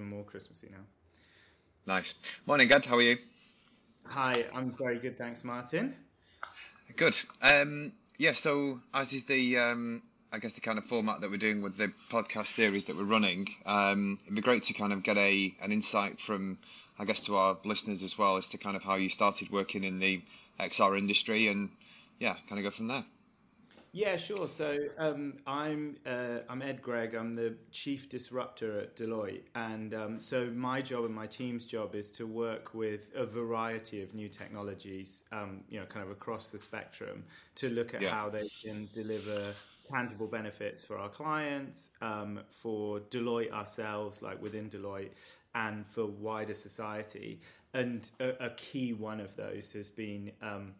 even more Christmassy now. Nice. Morning, Ed. How are you? Hi, I'm very good, thanks, Martyn. Good. Um, yeah. So, as is the, um, I guess the kind of format that we're doing with the podcast series that we're running, um, it'd be great to kind of get a an insight from, I guess, to our listeners as well as to kind of how you started working in the XR industry, and yeah, kind of go from there. Yeah, sure. So um, I'm uh, I'm Ed Greig. I'm the chief disruptor at Deloitte, and um, so my job and my team's job is to work with a variety of new technologies, um, you know, kind of across the spectrum, to look at yeah. how they can deliver tangible benefits for our clients, um, for Deloitte ourselves, like within Deloitte, and for wider society. And a, a key one of those has been um,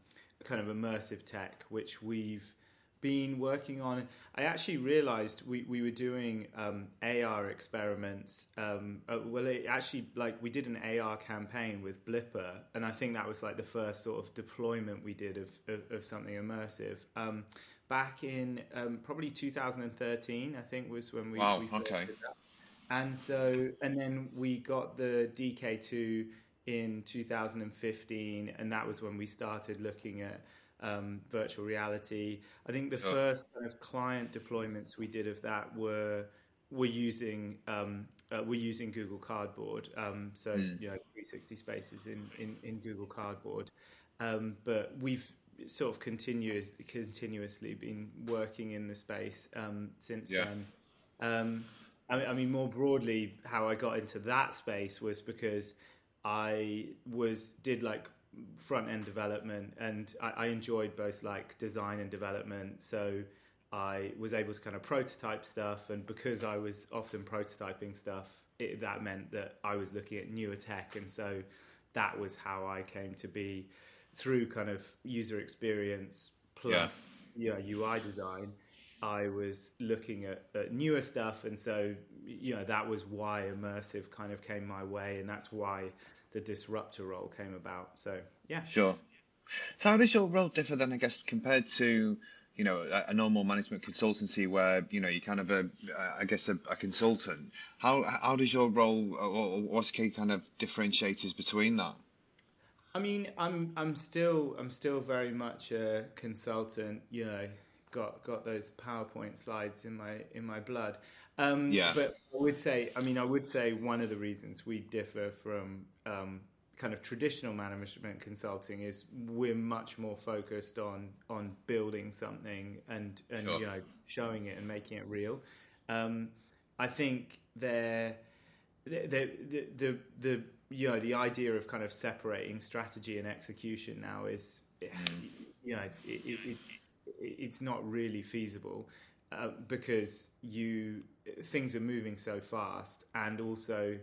kind of immersive tech, which we've been working on. I actually realized we, we were doing um, AR experiments. Um, uh, well, it actually, like, we did an AR campaign with Blippar, and I think that was like the first sort of deployment we did of, of, of something immersive. Um, back in um, probably 2013, I think was when we. Wow, we okay. And so, and then we got the DK2 in 2015, and that was when we started looking at um, virtual reality. I think the sure. first kind of client deployments we did of that were we're using um, uh, we're using Google Cardboard, um, so mm. you know 360 spaces in, in, in Google Cardboard, um, but we've sort of continued continuously been working in the space um, since yeah. then. Um, I, I mean, more broadly, how I got into that space was because I was did like front end development, and I, I, enjoyed both like design and development. So I was able to kind of prototype stuff, and because I was often prototyping stuff, it, that meant that I was looking at newer tech, and so that was how I came to be through kind of user experience plus yeah. UI design. I was looking at, at, newer stuff, and so you know that was why immersive kind of came my way, and that's why the disruptor role came about. So yeah, sure. So how does your role differ then? I guess compared to you know a, a normal management consultancy where you know you're kind of a I guess a, a consultant. How how does your role or what's key kind of differentiators between that? I mean, I'm I'm still I'm still very much a consultant. You know, got got those PowerPoint slides in my in my blood. Um, yeah. But I would say, I mean, I would say one of the reasons we differ from um, kind of traditional management consulting is we're much more focused on on building something and and sure. you know showing it and making it real. Um, I think there the, the the the you know the idea of kind of separating strategy and execution now is mm. you know it, it, it's it's not really feasible uh, because you things are moving so fast, and also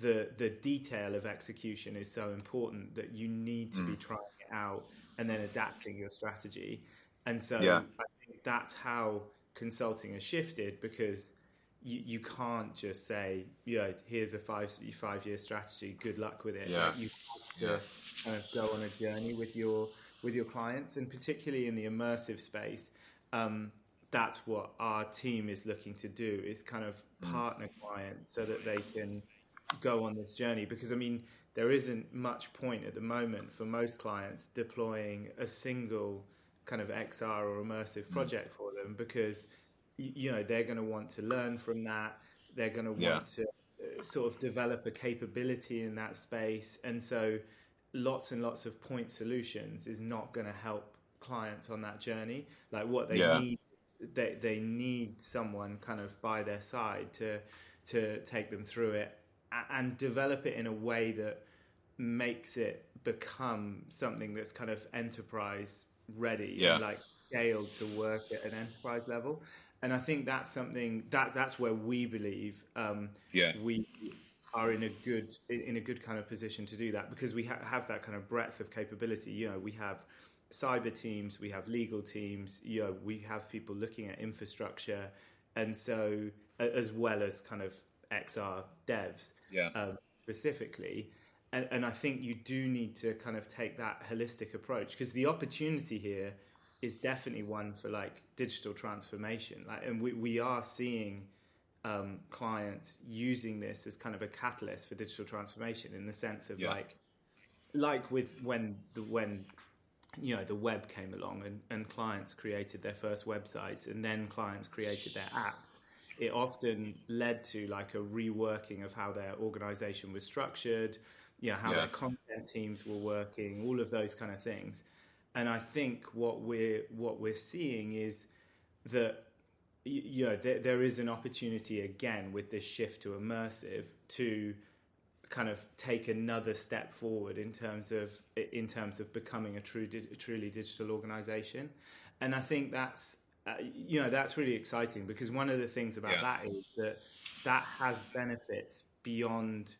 the the detail of execution is so important that you need to mm. be trying it out and then adapting your strategy. And so yeah. I think that's how consulting has shifted because you, you can't just say, you know, here's a five five year strategy. Good luck with it. Yeah. Like you have to yeah. kind of go on a journey with your with your clients, and particularly in the immersive space. Um, that's what our team is looking to do is kind of mm. partner clients so that they can go on this journey because i mean there isn't much point at the moment for most clients deploying a single kind of xr or immersive mm. project for them because you know they're going to want to learn from that they're going to want yeah. to uh, sort of develop a capability in that space and so lots and lots of point solutions is not going to help clients on that journey like what they yeah. need they they need someone kind of by their side to to take them through it and develop it in a way that makes it become something that's kind of enterprise ready yeah. and like scaled to work at an enterprise level and i think that's something that that's where we believe um, yeah. we are in a good in a good kind of position to do that because we ha- have that kind of breadth of capability you know we have cyber teams, we have legal teams, you know, we have people looking at infrastructure, and so as well as kind of XR devs, yeah. um, specifically. And, and I think you do need to kind of take that holistic approach because the opportunity here is definitely one for like digital transformation. Like, and we, we are seeing um, clients using this as kind of a catalyst for digital transformation in the sense of Yeah. like like with when the when you know the web came along and, and clients created their first websites and then clients created their apps it often led to like a reworking of how their organization was structured you know how Yeah. their content teams were working all of those kind of things and i think what we're what we're seeing is that y- you know there, there is an opportunity again with this shift to immersive to kind of take another step forward in terms of in terms of becoming a true a truly digital organization and i think that's uh, you know that's really exciting because one of the things about Yeah. that is that that has benefits beyond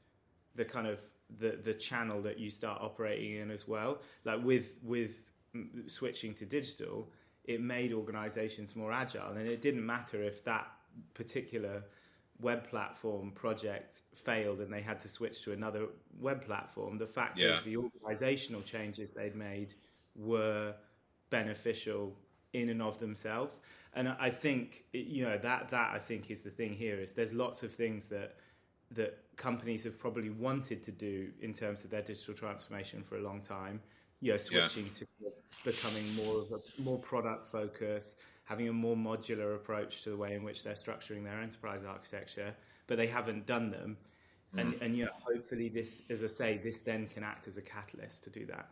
the kind of the the channel that you start operating in as well like with with switching to digital it made organizations more agile. And it didn't matter if that particular web platform project failed and they had to switch to another web platform the fact Yeah. is the organizational changes they'd made were beneficial in and of themselves. And i think you know that that i think is the thing here is there's lots of things that that companies have probably wanted to do in terms of their digital transformation for a long time you know Yeah. switching to becoming more of a more product focus having a more modular approach to the way in which they're structuring their enterprise architecture but they haven't done them. Hmm. And and yeah hopefully this as i say this then can act as a catalyst to do that.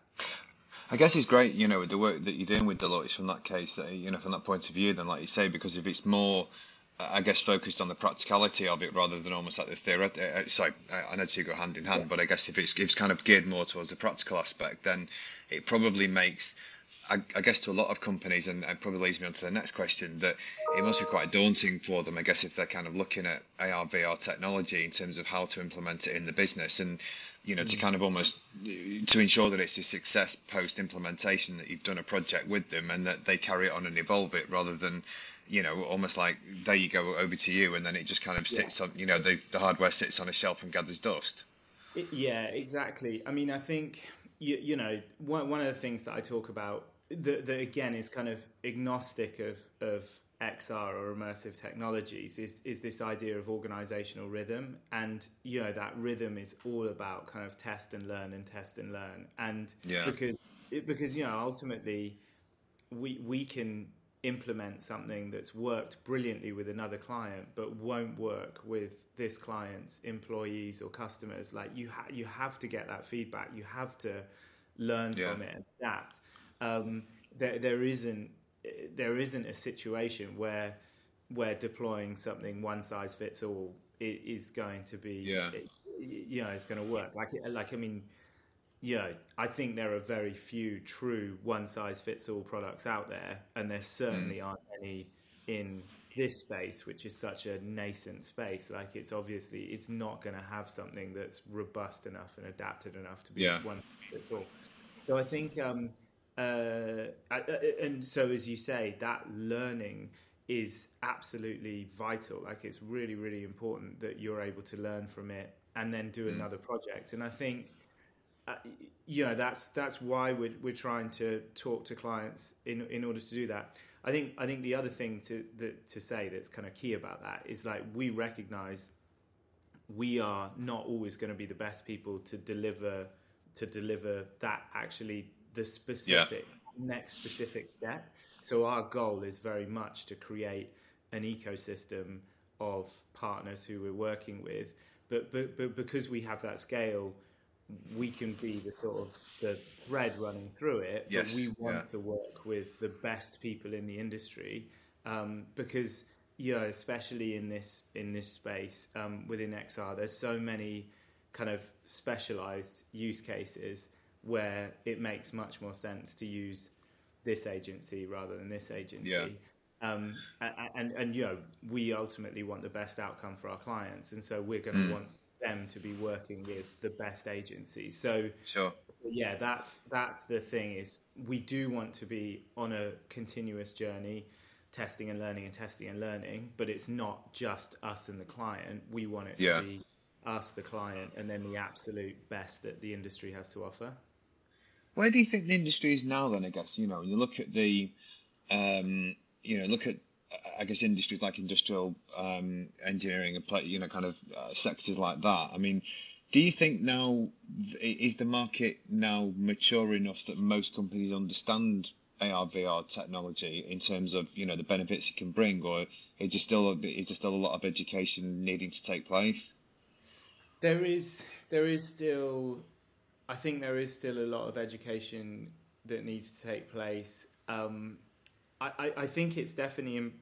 I guess it's great, you know, with the work that you're doing with Deloitte from that case, that, you know, from that point of view, then like you say, because if it's more, I guess, focused on the practicality of it rather than almost like the theoretic. Uh, sorry, I I know two go hand in hand, but I guess if it's, if it's kind of geared more towards the practical aspect, then it probably makes, I, I guess, to a lot of companies, and it probably leads me on to the next question, that it must be quite daunting for them, I guess, if they're kind of looking at AR, VR technology in terms of how to implement it in the business. And you know, to mm. kind of almost to ensure that it's a success post implementation that you've done a project with them and that they carry it on and evolve it rather than, you know, almost like there you go over to you and then it just kind of sits on, you know, the, the hardware sits on a shelf and gathers dust. It, yeah, exactly. I mean, I think you, you know one one of the things that I talk about that, that again is kind of agnostic of of XR or immersive technologies is is this idea of organizational rhythm, and you know that rhythm is all about kind of test and learn and test and learn, and Yeah. because it, because you know ultimately we we can implement something that's worked brilliantly with another client but won't work with this client's employees or customers like you ha- you have to get that feedback you have to learn Yeah. from it and adapt um, there there isn't there isn't a situation where where deploying something one size fits all is going to be Yeah. you know it's going to work like like I mean yeah, I think there are very few true one size fits all products out there, and there certainly aren't any in this space, which is such a nascent space. Like it's obviously it's not going to have something that's robust enough and adapted enough to be Yeah. one size fits all. So I think, um, uh, I- I- and so as you say, that learning is absolutely vital. Like it's really, really important that you're able to learn from it and then do another project. And I think uh, know that's that's why we're we're trying to talk to clients in in order to do that. I think I think the other thing to that, to say that's kind of key about that is like we recognize we are not always going to be the best people to deliver to deliver that actually the specific next specific step. So our goal is very much to create an ecosystem of partners who we're working with, but but, but because we have that scale, we can be the sort of the thread running through it. Yes, but we want yeah. to work with the best people in the industry um, because you know, especially in this in this space um, within XR, there's so many kind of specialized use cases where it makes much more sense to use this agency rather than this agency. Yeah. Um, and, and and you know we ultimately want the best outcome for our clients, and so we're going to want them to be working with the best agencies. So Sure. yeah, that's that's the thing is we do want to be on a continuous journey, testing and learning and testing and learning, but it's not just us and the client. We want it Yeah. to be us, the client, and then the absolute best that the industry has to offer. Where do you think the industry is now? Then I guess you know you look at the, um, you know, look at I guess industries like industrial um, engineering and you know kind of uh, sectors like that. I mean, do you think now is the market now mature enough that most companies understand AR VR technology in terms of you know the benefits it can bring, or is there still a, is there still a lot of education needing to take place? There is there is still, I think there is still a lot of education that needs to take place. Um, I, I, think it's definitely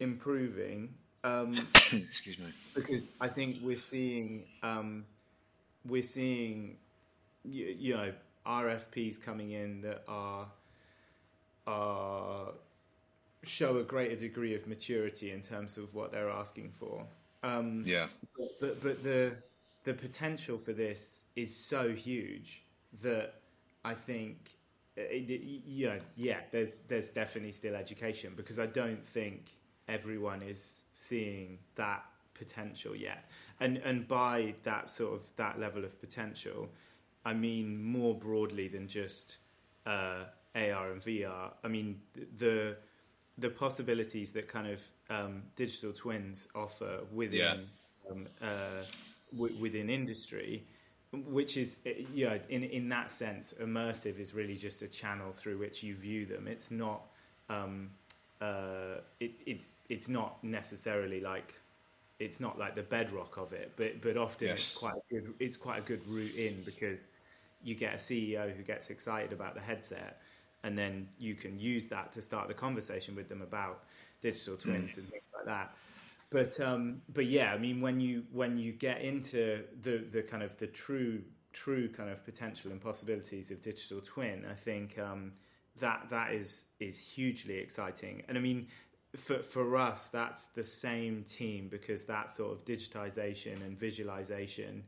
improving. Um, Excuse me. Because I think we're seeing um, we're seeing you, you, know RFPs coming in that are are show a greater degree of maturity in terms of what they're asking for. Um, yeah. But but the the potential for this is so huge that I think it, you know, yeah, there's there's definitely still education because I don't think everyone is seeing that potential yet. And and by that sort of that level of potential, I mean more broadly than just uh, AR and VR. I mean the the possibilities that kind of um, digital twins offer within yeah. um, uh, w- within industry which is yeah in in that sense immersive is really just a channel through which you view them it's not um, uh, it, it's it's not necessarily like it's not like the bedrock of it but but often yes. it's quite a good it's quite a good route in because you get a CEO who gets excited about the headset and then you can use that to start the conversation with them about digital twins mm. and things like that but um, but yeah, I mean, when you when you get into the the kind of the true true kind of potential and possibilities of digital twin, I think um, that that is is hugely exciting. And I mean, for for us, that's the same team because that sort of digitization and visualization,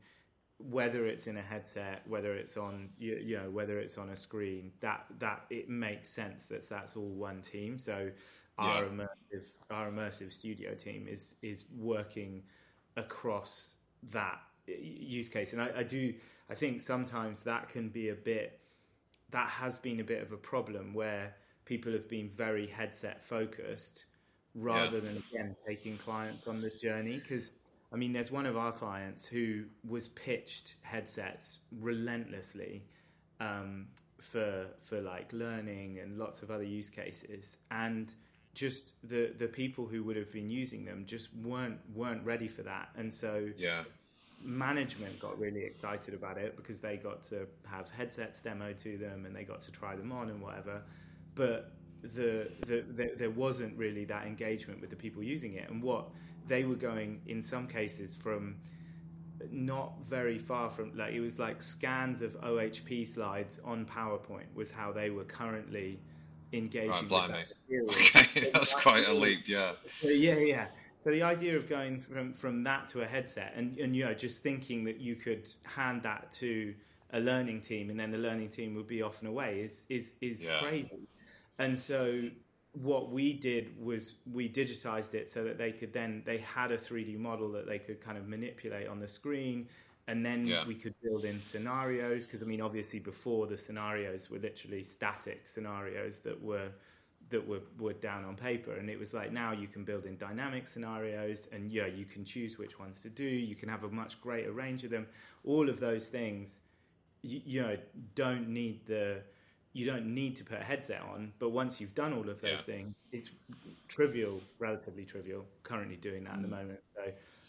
whether it's in a headset, whether it's on you, you know whether it's on a screen, that that it makes sense that that's all one team. So our yeah. immersive our immersive studio team is is working across that uh, use case and I, I, do i think sometimes that can be a bit that has been a bit of a problem where people have been very headset focused rather yeah. than again taking clients on this journey because i mean there's one of our clients who was pitched headsets relentlessly um, for for like learning and lots of other use cases and just the the people who would have been using them just weren't weren't ready for that, and so yeah. Management got really excited about it because they got to have headsets demoed to them and they got to try them on and whatever. But the, the, the, there wasn't really that engagement with the people using it, and what they were going in some cases from not very far from like it was like scans of OHP slides on PowerPoint was how they were currently engaging right, with that. Okay, that's quite a leap, yeah. So, yeah, yeah. So the idea of going from, from that to a headset and, and you know just thinking that you could hand that to a learning team and then the learning team would be off and away is is is yeah. crazy. And so what we did was we digitized it so that they could then they had a 3D model that they could kind of manipulate on the screen and then yeah. we could build in scenarios because I mean obviously before the scenarios were literally static scenarios that were that were, were down on paper. And it was like now you can build in dynamic scenarios and yeah you can choose which ones to do. You can have a much greater range of them. All of those things you, you know don't need the you don't need to put a headset on. But once you've done all of those yeah. things it's trivial relatively trivial currently doing that at the mm. moment. So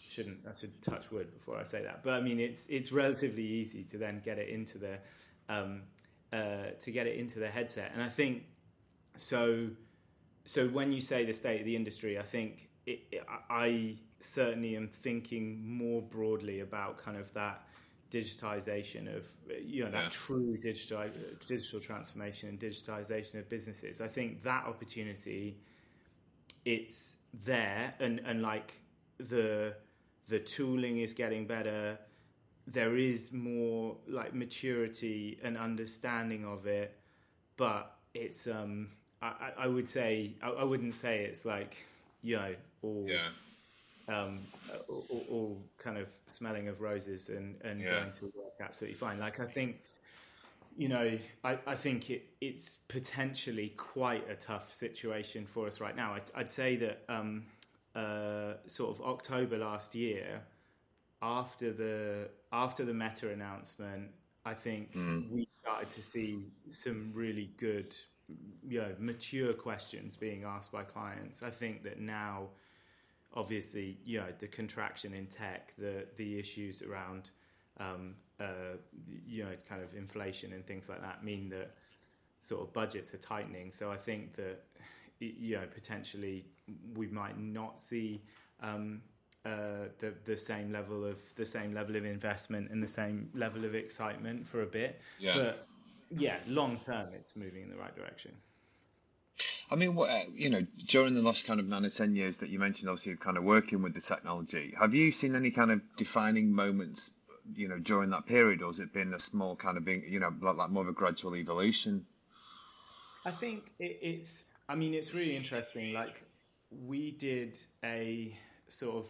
shouldn't I should touch wood before I say that, but I mean it's it's relatively easy to then get it into the um, uh, to get it into the headset, and I think so. So when you say the state of the industry, I think it, it, I certainly am thinking more broadly about kind of that digitization of you know that yeah. true digital digital transformation and digitization of businesses. I think that opportunity it's there and and like the the tooling is getting better there is more like maturity and understanding of it but it's um i, I would say I, I, wouldn't say it's like you know all yeah um all, all, kind of smelling of roses and and yeah. going to work absolutely fine like i think you know, I, I think it, it's potentially quite a tough situation for us right now. I'd, I'd say that um, uh, sort of October last year, after the after the Meta announcement, I think mm. we started to see some really good, you know, mature questions being asked by clients. I think that now, obviously, you know, the contraction in tech, the the issues around um, uh, you know, kind of inflation and things like that mean that sort of budgets are tightening. So I think that you know potentially we might not see um, uh, the the same level of the same level of investment and the same level of excitement for a bit. Yeah. But yeah, long term, it's moving in the right direction. I mean, what uh, you know, during the last kind of nine or ten years that you mentioned, obviously, kind of working with the technology, have you seen any kind of defining moments you know, during that period, or has it been a small kind of being, you know, like, like more of a gradual evolution? I think it, it's. I mean, it's really interesting. Like we did a sort of,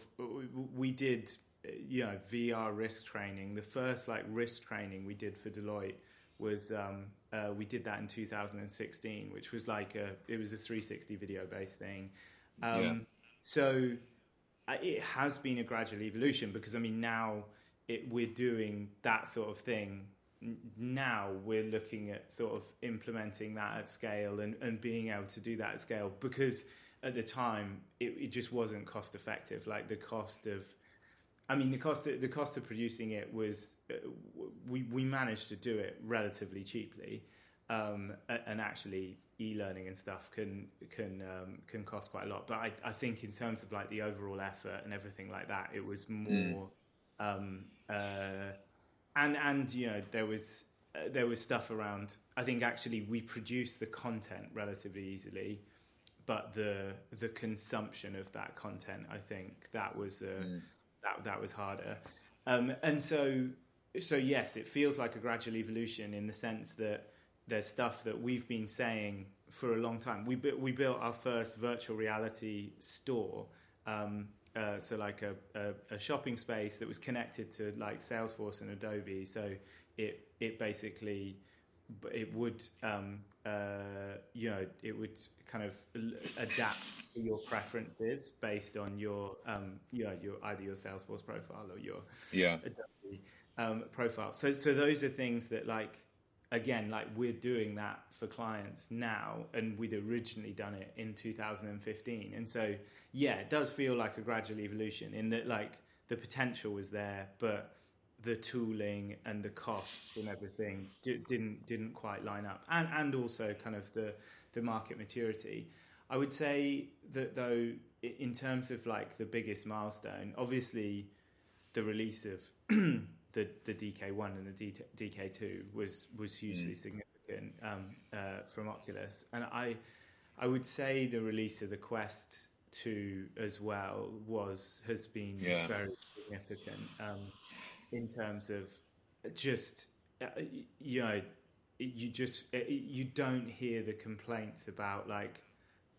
we did, you know, VR risk training. The first like risk training we did for Deloitte was um, uh, we did that in 2016, which was like a it was a 360 video based thing. Um, yeah. So it has been a gradual evolution because I mean now it, we're doing that sort of thing now we're looking at sort of implementing that at scale and, and being able to do that at scale because at the time it, it just wasn't cost effective like the cost of I mean the cost of, the cost of producing it was uh, we we managed to do it relatively cheaply um, and actually e-learning and stuff can can um, can cost quite a lot but I, I think in terms of like the overall effort and everything like that it was more mm. um, uh, and and you know there was uh, there was stuff around. I think actually we produced the content relatively easily, but the the consumption of that content, I think that was uh, mm. That that was harder. Um, and so so yes, it feels like a gradual evolution in the sense that there's stuff that we've been saying for a long time. We we built our first virtual reality store um, uh, so like a, a, a, shopping space that was connected to like Salesforce and Adobe. So it it basically it would um, uh, you know it would kind of adapt to your preferences based on your um, you know your either your Salesforce profile or your yeah Adobe um, profile. So so those are things that like again, like we're doing that for clients now, and we'd originally done it in 2015. And so, yeah, it does feel like a gradual evolution in that, like, the potential was there, but the tooling and the costs and everything didn't didn't quite line up, and and also kind of the the market maturity. I would say that though, in terms of like the biggest milestone, obviously, the release of the the DK1 and the DK2 was was hugely mm. significant um, uh, from Oculus, and I I would say the release of the Quest 2 as well was has been yeah. very significant um, in terms of just uh, you know you just you don't hear the complaints about like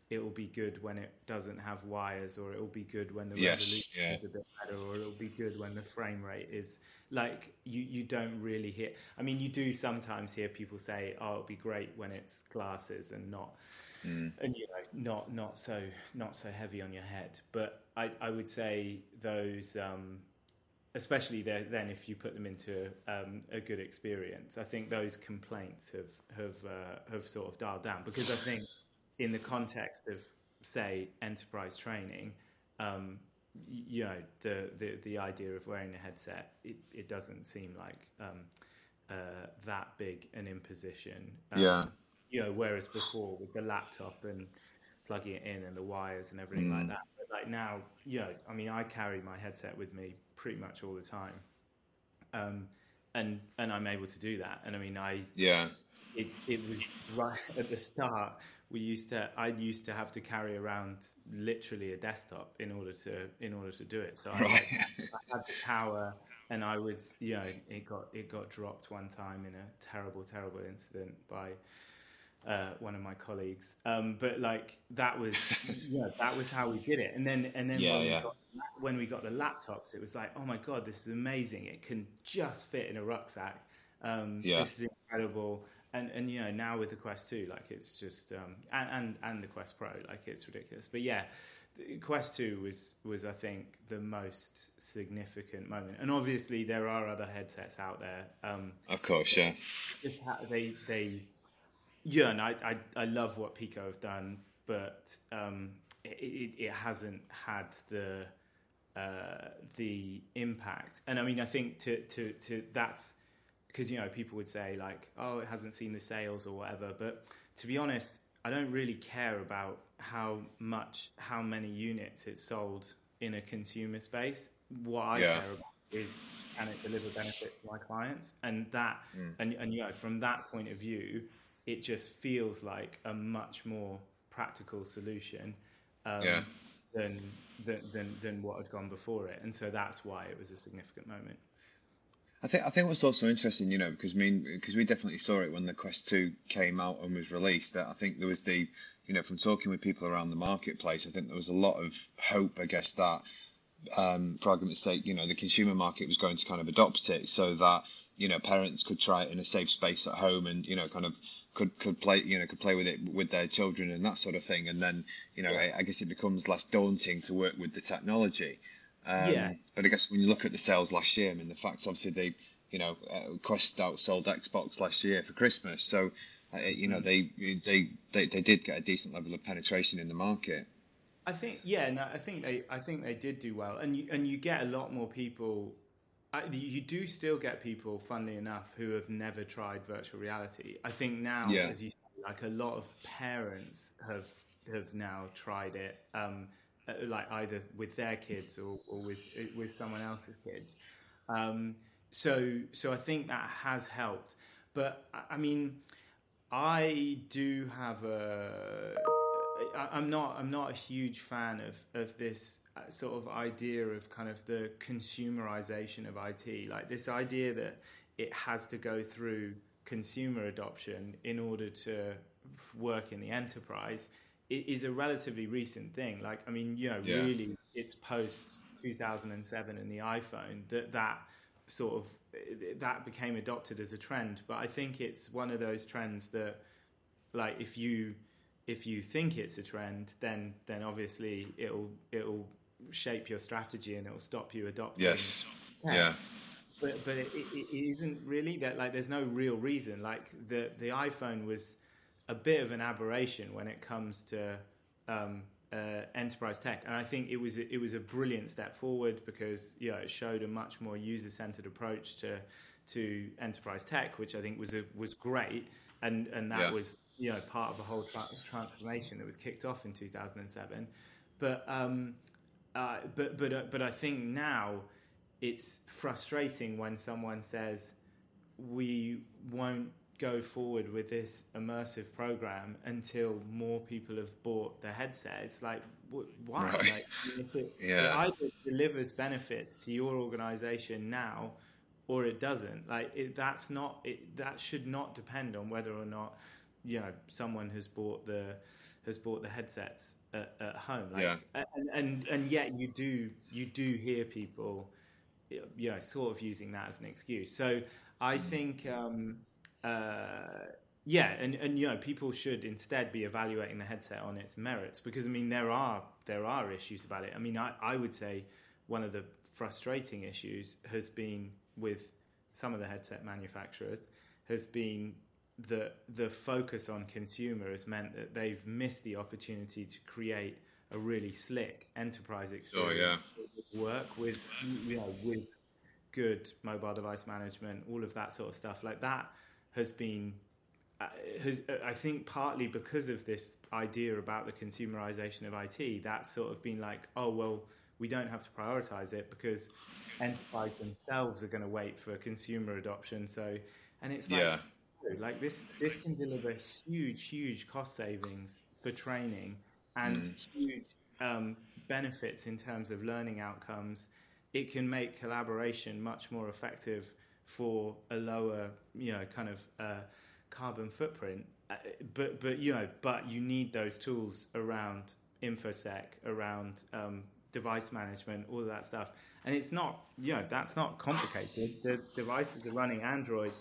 it will be good when it doesn't have wires, or it will be good when the yes, resolution yeah. is a bit better, or it will be good when the frame rate is like you. You don't really hear. I mean, you do sometimes hear people say, "Oh, it'll be great when it's glasses and not." Mm. And you know, not not so not so heavy on your head, but I, I would say those um, especially then if you put them into um, a good experience. I think those complaints have have uh, have sort of dialed down because I think in the context of say enterprise training, um, you know the, the the idea of wearing a headset it, it doesn't seem like um, uh, that big an imposition. Um, yeah. You know, whereas before with the laptop and plugging it in and the wires and everything mm. like that. Like now, yeah, I mean, I carry my headset with me pretty much all the time, um, and and I'm able to do that. And I mean, I yeah, it it was right at the start we used to I used to have to carry around literally a desktop in order to in order to do it. So I, right. had, I had the power and I would you know it got it got dropped one time in a terrible terrible incident by uh, one of my colleagues. Um, but like that was yeah that was how we did it. And then and then yeah, when, yeah. We got, when we got the laptops, it was like oh my god this is amazing. It can just fit in a rucksack Um, Yeah. This is incredible. And, and you know now with the Quest 2, like it's just um, and, and and the Quest Pro, like it's ridiculous. But yeah, the Quest 2 was was I think the most significant moment. And obviously there are other headsets out there. Um, Of course, yeah. just ha- they they yeah, and I, I I love what Pico have done, but um, it, it, it hasn't had the uh, the impact. And I mean, I think to to to that's because you know people would say like, oh, it hasn't seen the sales or whatever. But to be honest, I don't really care about how much how many units it's sold in a consumer space. What I Yeah. care about is can it deliver benefits to my clients, and that Mm. and and you know from that point of view, it just feels like a much more practical solution. Um, Yeah. Than, than than what had gone before it, and so that's why it was a significant moment. I think I think what's also interesting, you know, because I mean, because we definitely saw it when the Quest Two came out and was released. That I think there was the, you know, from talking with people around the marketplace, I think there was a lot of hope, I guess, that, um, for argument's sake, you know, the consumer market was going to kind of adopt it so that you know parents could try it in a safe space at home and you know kind of could could play you know could play with it with their children and that sort of thing, and then you know I, I guess it becomes less daunting to work with the technology. Um, Yeah. But I guess when you look at the sales last year, I mean, the fact obviously they, you know, uh, Quest outsold Xbox last year for Christmas, so uh, you know they, they they they did get a decent level of penetration in the market. I think yeah, no, I think they I think they did do well, and you and you get a lot more people. I, you do still get people, funnily enough, who have never tried virtual reality. I think now, Yeah. as you say, like a lot of parents have have now tried it, um, uh, like either with their kids or, or with with someone else's kids. Um, so so I think that has helped. But I mean, I do have a. I- I'm not. I'm not a huge fan of of this uh, sort of idea of kind of the consumerization of IT. Like this idea that it has to go through consumer adoption in order to work in the enterprise it is a relatively recent thing. Like, I mean, you know, Yeah. really, it's post 2007 and the iPhone that that sort of that became adopted as a trend. But I think it's one of those trends that, like, if you if you think it's a trend, then then obviously it'll it'll shape your strategy and it'll stop you adopting. Yes. tech. Yeah. But but it, it, it isn't really that like there's no real reason. Like the the iPhone was a bit of an aberration when it comes to um, uh, enterprise tech, and I think it was it was a brilliant step forward because yeah, it showed a much more user centered approach to to enterprise tech, which I think was a, was great, and and that Yeah. was you know part of a whole tra- transformation that was kicked off in 2007. But um, uh, but but uh, but I think now it's frustrating when someone says we won't go forward with this immersive program until more people have bought the headset. It's like, wh- why? Right. Like, if it, Yeah. it either delivers benefits to your organization now, or it doesn't. Like, it, that's not. It, that should not depend on whether or not you know someone has bought the has bought the headsets at, at home. Like, Yeah. and, and and yet you do you do hear people you know sort of using that as an excuse so i think um uh yeah and and you know people should instead be evaluating the headset on its merits because i mean there are there are issues about it i mean i i would say one of the frustrating issues has been with some of the headset manufacturers has been the the focus on consumer has meant that they've missed the opportunity to create a really slick enterprise experience Oh, yeah. that work with you know with good mobile device management, all of that sort of stuff. Like that has been uh, has uh, I think partly because of this idea about the consumerization of IT, that's sort of been like, oh well, we don't have to prioritize it because enterprise themselves are going to wait for consumer adoption. So, and it's like, Yeah. like this this can deliver huge huge cost savings for training and huge um, benefits in terms of learning outcomes it can make collaboration much more effective for a lower you know kind of uh, carbon footprint Uh, but but you know but you need those tools around infosec around um, device management all of that stuff and it's not you know that's not complicated the devices are running android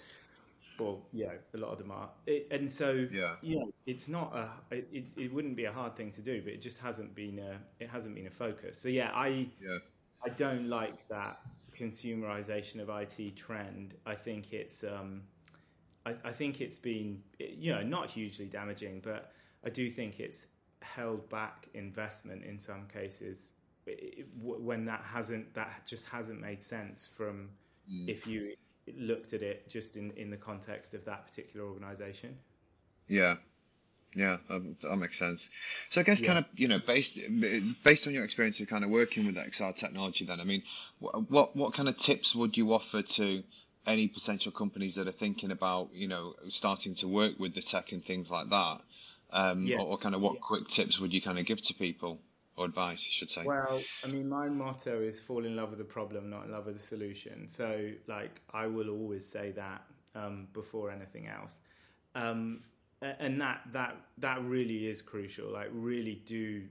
or you know, a lot of them are. It, and so, yeah, you know, it's not a. It, it wouldn't be a hard thing to do, but it just hasn't been a. It hasn't been a focus. So yeah, I yeah. I don't like that consumerization of IT trend. I think it's. Um, I, I think it's been, you know, not hugely damaging, but I do think it's held back investment in some cases when that hasn't that just hasn't made sense from mm. if you looked at it just in in the context of that particular organization yeah yeah um, that makes sense so i guess yeah. kind of you know based based on your experience of kind of working with xr technology then i mean what what kind of tips would you offer to any potential companies that are thinking about you know starting to work with the tech and things like that um, yeah. or, or, kind of what yeah. quick tips would you kind of give to people or advice you should say? Well i mean my motto is fall in love with the problem not in love with the solution. So like i will always say that um, before anything else. Um, and that that that really is crucial. Like really do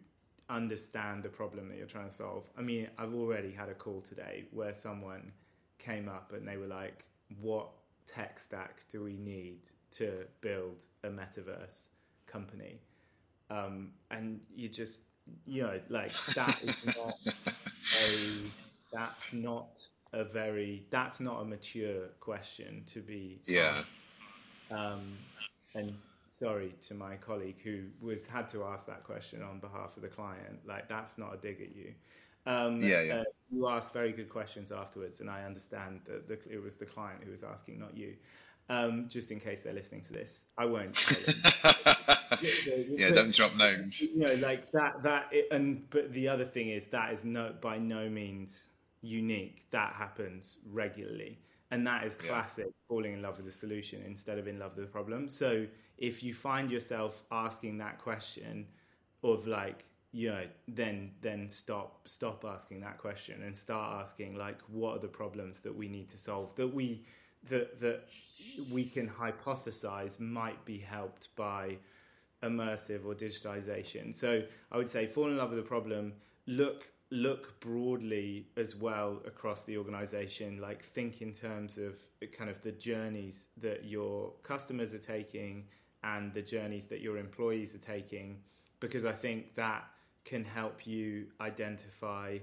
understand the problem that you're trying to solve. I mean i've already had a call today where someone came up and they were like what tech stack do we need to build a metaverse company? Um, and you just, you know, like that is not a, that's not a very, that's not a mature question to be yeah. Um, and sorry to my colleague who was had to ask that question on behalf of the client. Like that's not a dig at you. Um, yeah, yeah. Uh, you asked very good questions afterwards, and I understand that the, it was the client who was asking, not you. Um, just in case they're listening to this, I won't. yeah, don't drop names. You know, like that. That and but the other thing is that is no by no means unique. That happens regularly, and that is classic yeah. falling in love with the solution instead of in love with the problem. So if you find yourself asking that question of like you know then then stop stop asking that question and start asking like what are the problems that we need to solve that we that that we can hypothesize might be helped by immersive or digitization so i would say fall in love with the problem look look broadly as well across the organization like think in terms of kind of the journeys that your customers are taking and the journeys that your employees are taking because i think that can help you identify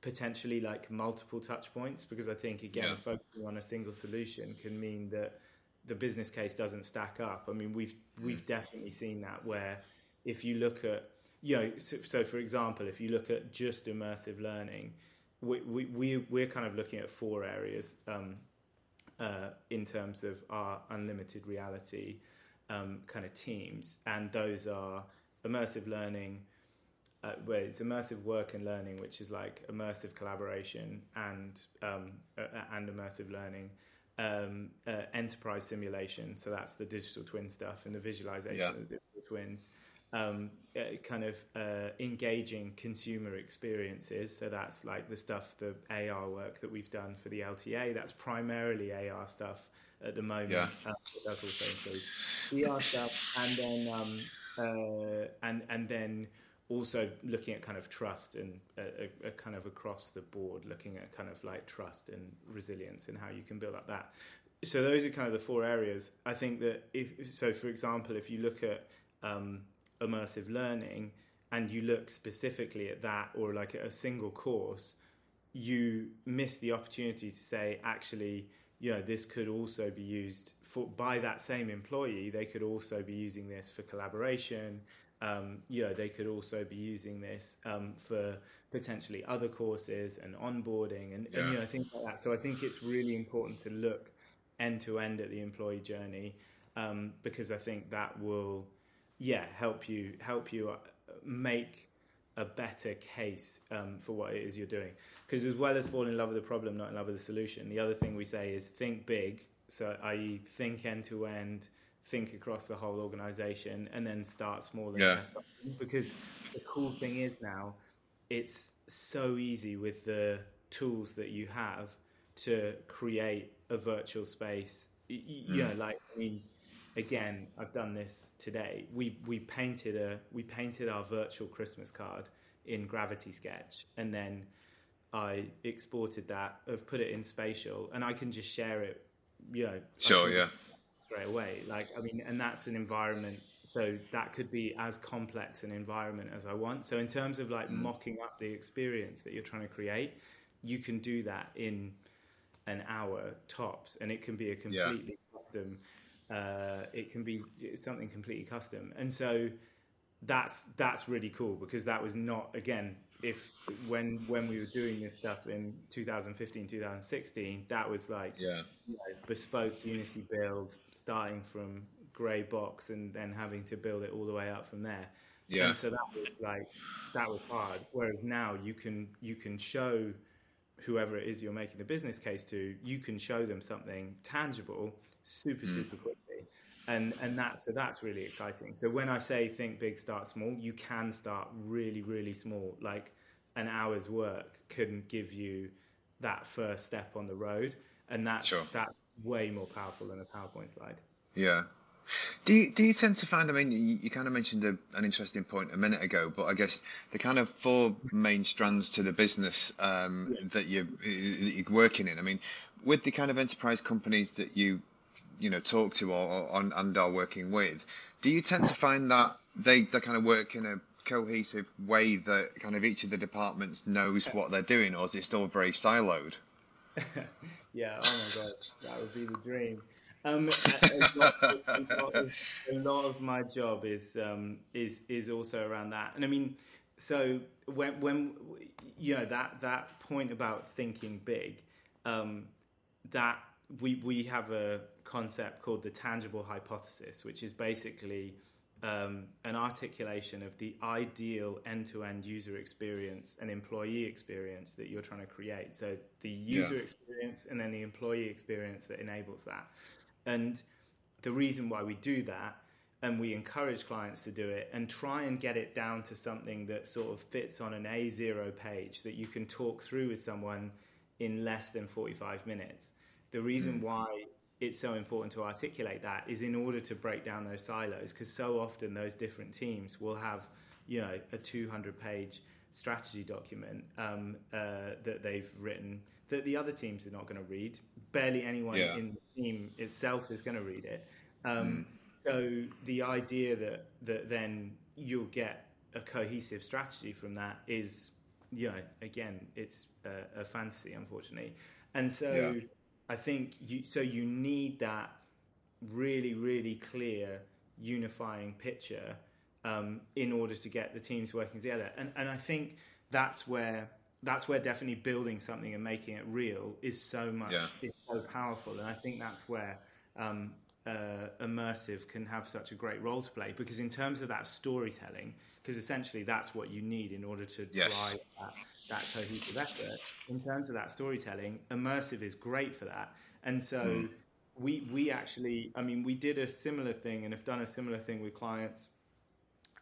potentially like multiple touch points because I think again yeah. focusing on a single solution can mean that the business case doesn't stack up. I mean we've we've mm. definitely seen that where if you look at you know so, so for example if you look at just immersive learning we we, we we're kind of looking at four areas um, uh, in terms of our unlimited reality um, kind of teams and those are immersive learning uh, where it's immersive work and learning, which is like immersive collaboration and um, uh, and immersive learning. Um, uh, enterprise simulation, so that's the digital twin stuff and the visualization yeah. of the digital twins. Um, uh, kind of uh, engaging consumer experiences. So that's like the stuff, the AR work that we've done for the LTA. That's primarily AR stuff at the moment. Yeah. Uh, that's also include VR stuff, and then um, uh, and and then also looking at kind of trust and a, a, a, kind of across the board, looking at kind of like trust and resilience and how you can build up that. So those are kind of the four areas. I think that if so, for example, if you look at um, immersive learning and you look specifically at that or like a single course, you miss the opportunity to say actually you know this could also be used for by that same employee they could also be using this for collaboration um, you know, they could also be using this um, for potentially other courses and onboarding and, yeah. and, you know things like that. So I think it's really important to look end to end at the employee journey um, because I think that will, yeah, help you help you uh, make a better case um, for what it is you're doing. Because as well as fall in love with the problem, not in love with the solution, the other thing we say is think big. So i.e., think end to end think across the whole organization and then start small and yeah. because the cool thing is now it's so easy with the tools that you have to create a virtual space you, you mm. know like i mean again i've done this today we we painted a we painted our virtual christmas card in gravity sketch and then i exported that i've put it in spatial and i can just share it you know sure yeah straight away. Like, I mean, and that's an environment. So that could be as complex an environment as I want. So in terms of like mm. mocking up the experience that you're trying to create, you can do that in an hour tops, and it can be a completely yeah. custom. Uh, it can be something completely custom, and so that's that's really cool because that was not again if when when we were doing this stuff in 2015 2016 that was like yeah you know, bespoke unity build starting from grey box and then having to build it all the way up from there yeah and so that was like that was hard whereas now you can you can show whoever it is you're making the business case to you can show them something tangible super mm. super quickly and and that so that's really exciting. So when I say think big, start small, you can start really really small. Like an hour's work can give you that first step on the road, and that's sure. that's way more powerful than a PowerPoint slide. Yeah. Do you, do you tend to find? I mean, you, you kind of mentioned a, an interesting point a minute ago, but I guess the kind of four main strands to the business um, yeah. that you that you're working in. I mean, with the kind of enterprise companies that you you know talk to or, or and are working with, do you tend to find that they they kind of work in a cohesive way that kind of each of the departments knows what they're doing, or is it still very siloed? yeah, oh my god, that would be the dream. Um, a, lot, a, lot of, a, lot of, my job is um, is is also around that, and I mean, so when when you know that that point about thinking big, um, that we we have a concept called the tangible hypothesis, which is basically um, an articulation of the ideal end-to-end user experience and employee experience that you're trying to create. So the user yeah. experience and then the employee experience that enables that. And the reason why we do that and we encourage clients to do it and try and get it down to something that sort of fits on an A0 page that you can talk through with someone in less than 45 minutes the reason mm. why it's so important to articulate that is in order to break down those silos because so often those different teams will have you know a 200 page strategy document um, uh, that they've written that the other teams are not going to read barely anyone yeah. in the team itself is going to read it um, mm. so the idea that that then you'll get a cohesive strategy from that is you know again it's a, a fantasy unfortunately and so yeah I think you so you need that really really clear unifying picture um, in order to get the teams working together and and I think that's where that's where definitely building something and making it real is so much yeah. is so powerful and I think that's where um, uh, immersive can have such a great role to play because in terms of that storytelling because essentially that's what you need in order to yes. drive that that cohesive effort. In terms of that storytelling, immersive is great for that. And so mm. we we actually, I mean, we did a similar thing and have done a similar thing with clients.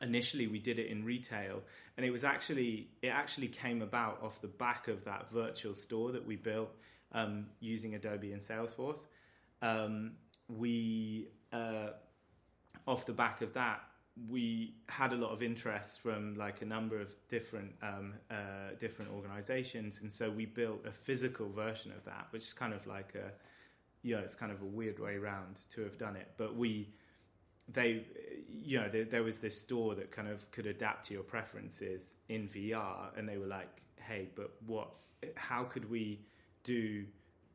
Initially, we did it in retail, and it was actually it actually came about off the back of that virtual store that we built um, using Adobe and Salesforce. Um, we uh, off the back of that we had a lot of interest from like a number of different um, uh, different organizations and so we built a physical version of that which is kind of like a you know it's kind of a weird way around to have done it but we they you know there, there was this store that kind of could adapt to your preferences in VR and they were like hey but what how could we do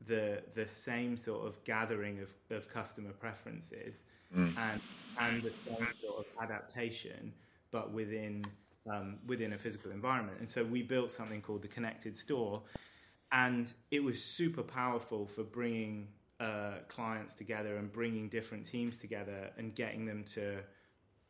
the the same sort of gathering of, of customer preferences mm. and and the same sort of adaptation, but within um, within a physical environment. And so we built something called the Connected Store, and it was super powerful for bringing uh, clients together and bringing different teams together and getting them to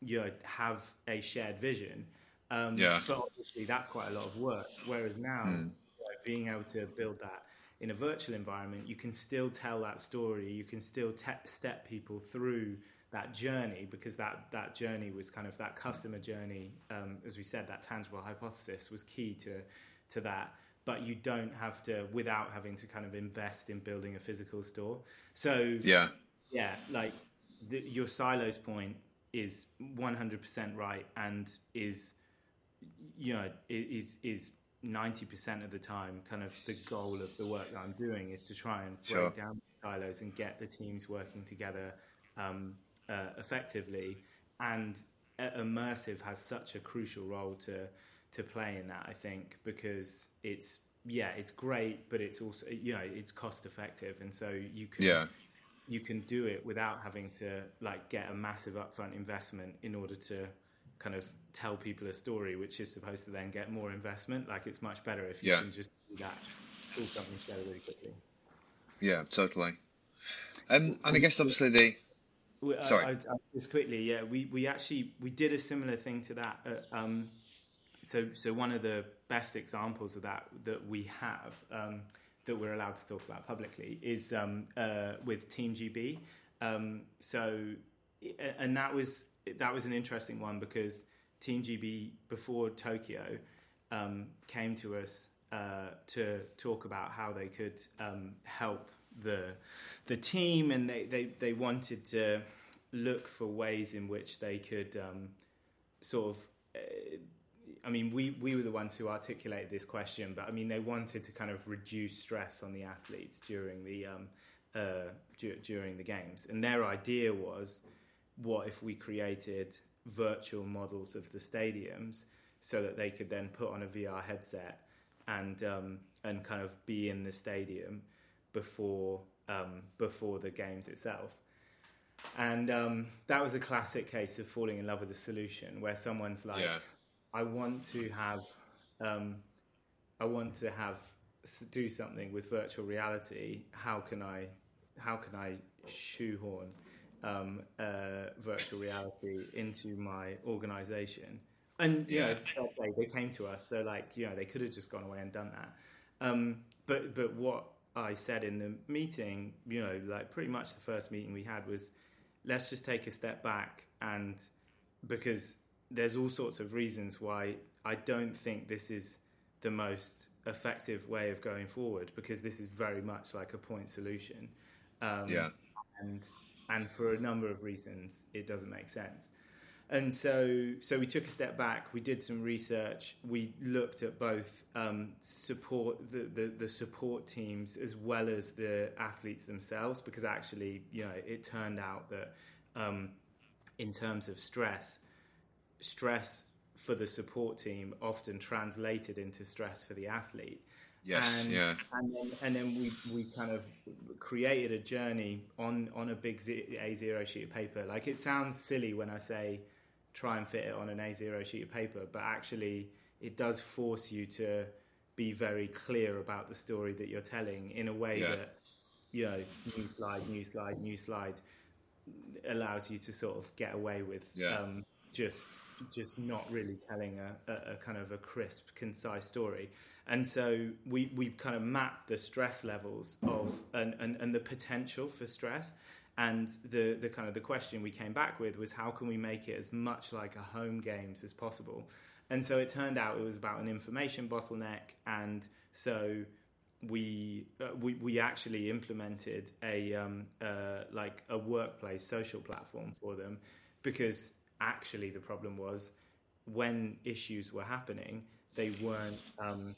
you know have a shared vision. Um, yeah. But obviously, that's quite a lot of work. Whereas now, mm. you know, being able to build that in a virtual environment, you can still tell that story. You can still te- step people through that journey because that that journey was kind of that customer journey. Um, as we said, that tangible hypothesis was key to to that. But you don't have to without having to kind of invest in building a physical store. So yeah, yeah, like the, your silos point is 100% right and is you know is is 90% of the time, kind of the goal of the work that I'm doing is to try and break sure. down silos and get the teams working together um, uh, effectively. And immersive has such a crucial role to to play in that. I think because it's yeah, it's great, but it's also you know it's cost effective, and so you can yeah. you can do it without having to like get a massive upfront investment in order to kind of tell people a story, which is supposed to then get more investment. Like it's much better if you yeah. can just do that, pull something together really quickly. Yeah, totally. Um, and I guess obviously the sorry, I, I, just quickly, yeah, we, we actually we did a similar thing to that. Uh, um, so so one of the best examples of that that we have um, that we're allowed to talk about publicly is um, uh, with Team GB. Um, so and that was that was an interesting one because Team GB before Tokyo um, came to us uh, to talk about how they could um, help the the team, and they, they, they wanted to look for ways in which they could um, sort of. Uh, I mean, we, we were the ones who articulated this question, but I mean, they wanted to kind of reduce stress on the athletes during the um, uh, d- during the games, and their idea was, what if we created virtual models of the stadiums so that they could then put on a VR headset and um, and kind of be in the stadium before um, before the games itself. And um, that was a classic case of falling in love with the solution, where someone's like, yeah. "I want to have, um, I want to have do something with virtual reality. How can I, how can I shoehorn um, uh, virtual reality into my organization?" And you yeah. know, they came to us, so like you know, they could have just gone away and done that. Um, but but what I said in the meeting, you know, like pretty much the first meeting we had was, let's just take a step back and because there's all sorts of reasons why I don't think this is the most effective way of going forward because this is very much like a point solution. Um, yeah. And and for a number of reasons, it doesn't make sense and so so we took a step back we did some research we looked at both um, support the, the, the support teams as well as the athletes themselves because actually you know it turned out that um, in terms of stress stress for the support team often translated into stress for the athlete Yes, and, yeah. And then, and then we, we kind of created a journey on, on a big A0 sheet of paper. Like it sounds silly when I say try and fit it on an A0 sheet of paper, but actually it does force you to be very clear about the story that you're telling in a way yeah. that, you know, new slide, new slide, new slide allows you to sort of get away with yeah. um, just just not really telling a, a, a, kind of a crisp, concise story. And so we, we kind of mapped the stress levels of and, and, and the potential for stress and the, the kind of the question we came back with was how can we make it as much like a home games as possible? And so it turned out it was about an information bottleneck, and so we uh, we we actually implemented a um, uh, like a workplace social platform for them because actually the problem was when issues were happening they weren't um,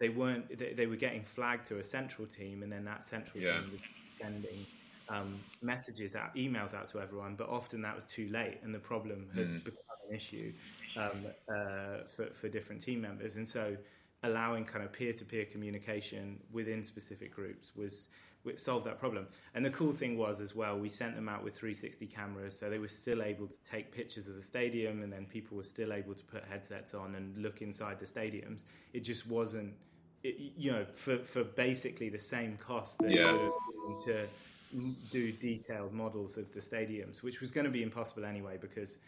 they weren't they, they, were getting flagged to a central team and then that central yeah. team was sending um, messages out, emails out to everyone, but often that was too late, and the problem had mm. become an issue um, uh, for for different team members. And so, allowing kind of peer to peer communication within specific groups was solved that problem. And the cool thing was as well, we sent them out with 360 cameras, so they were still able to take pictures of the stadium, and then people were still able to put headsets on and look inside the stadiums. It just wasn't. It, you know, for, for basically the same cost that yeah. to do detailed models of the stadiums, which was going to be impossible anyway because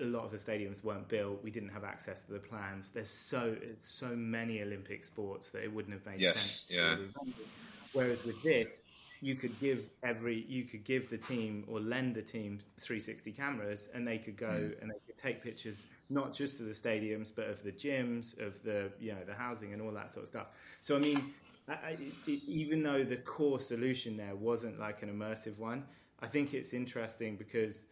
a lot of the stadiums weren't built. We didn't have access to the plans. There's so so many Olympic sports that it wouldn't have made yes, sense. Yeah. Whereas with this, you could give every you could give the team or lend the team 360 cameras, and they could go mm. and they could take pictures not just of the stadiums, but of the gyms, of the you know the housing and all that sort of stuff. So I mean, I, even though the core solution there wasn't like an immersive one, I think it's interesting because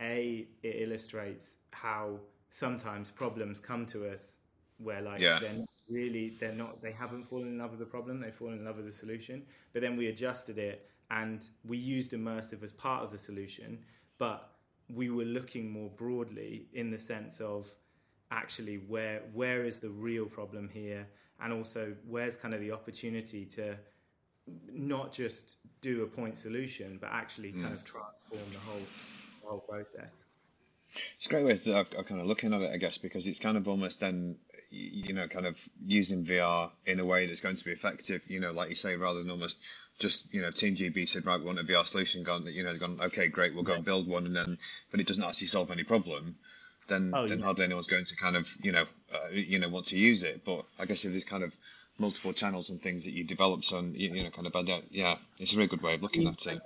a it illustrates how sometimes problems come to us where like yeah. they're not really they're not they haven't fallen in love with the problem they've fallen in love with the solution but then we adjusted it and we used immersive as part of the solution, but we were looking more broadly in the sense of actually where where is the real problem here, and also where's kind of the opportunity to not just do a point solution, but actually kind of hmm. transform the whole the whole process. It's a great way of, of kind of looking at it, I guess, because it's kind of almost then, you know, kind of using VR in a way that's going to be effective, you know, like you say, rather than almost just, you know, Team GB said, right, we want a VR solution, gone, that you know, gone, okay, great, we'll go and build one, and then, but it doesn't actually solve any problem, then, oh, then yeah. hardly anyone's going to kind of, you know, uh, you know, want to use it. But I guess if there's kind of multiple channels and things that you develop, so you, you know, kind of, yeah, it's a really good way of looking at it.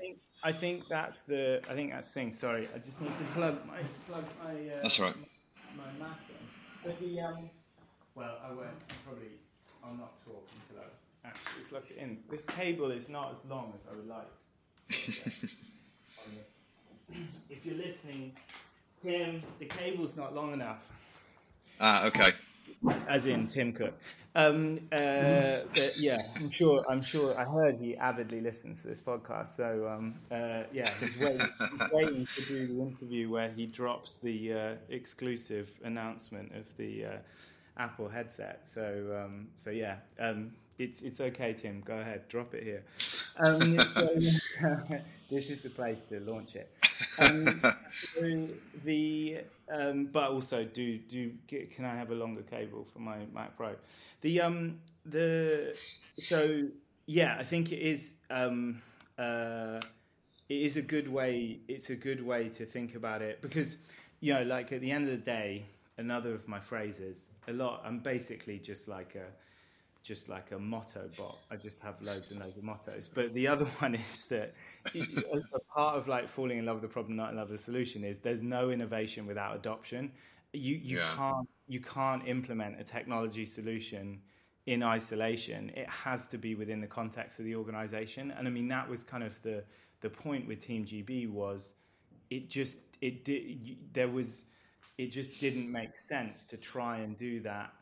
I think that's the. I think that's the thing. Sorry, I just need to plug my plug my. Uh, that's right. My, my Mac in. But the um. Well, I won't. Probably. I'll not talk until I actually plug it in. This cable is not as long as I would like. if you're listening, Tim, the cable's not long enough. Ah, okay as in Tim Cook. Um, uh, but yeah, I'm sure. I'm sure. I heard he avidly listens to this podcast. So um, uh, yeah, he's waiting, he's waiting, to do the interview where he drops the uh, exclusive announcement of the uh, Apple headset. So um, so yeah, um, it's it's okay, Tim. Go ahead, drop it here. Um, so, this is the place to launch it. Um, so the um, but also do do get, can I have a longer cable for my Mac Pro? The um the so yeah, I think it is um uh it is a good way. It's a good way to think about it because you know, like at the end of the day, another of my phrases. A lot. I'm basically just like a just like a motto bot. I just have loads and loads of mottos. But the other one is that a part of like falling in love with the problem, not in love with the solution, is there's no innovation without adoption. You you yeah. can't you can't implement a technology solution in isolation. It has to be within the context of the organization. And I mean that was kind of the the point with Team GB was it just it did there was it just didn't make sense to try and do that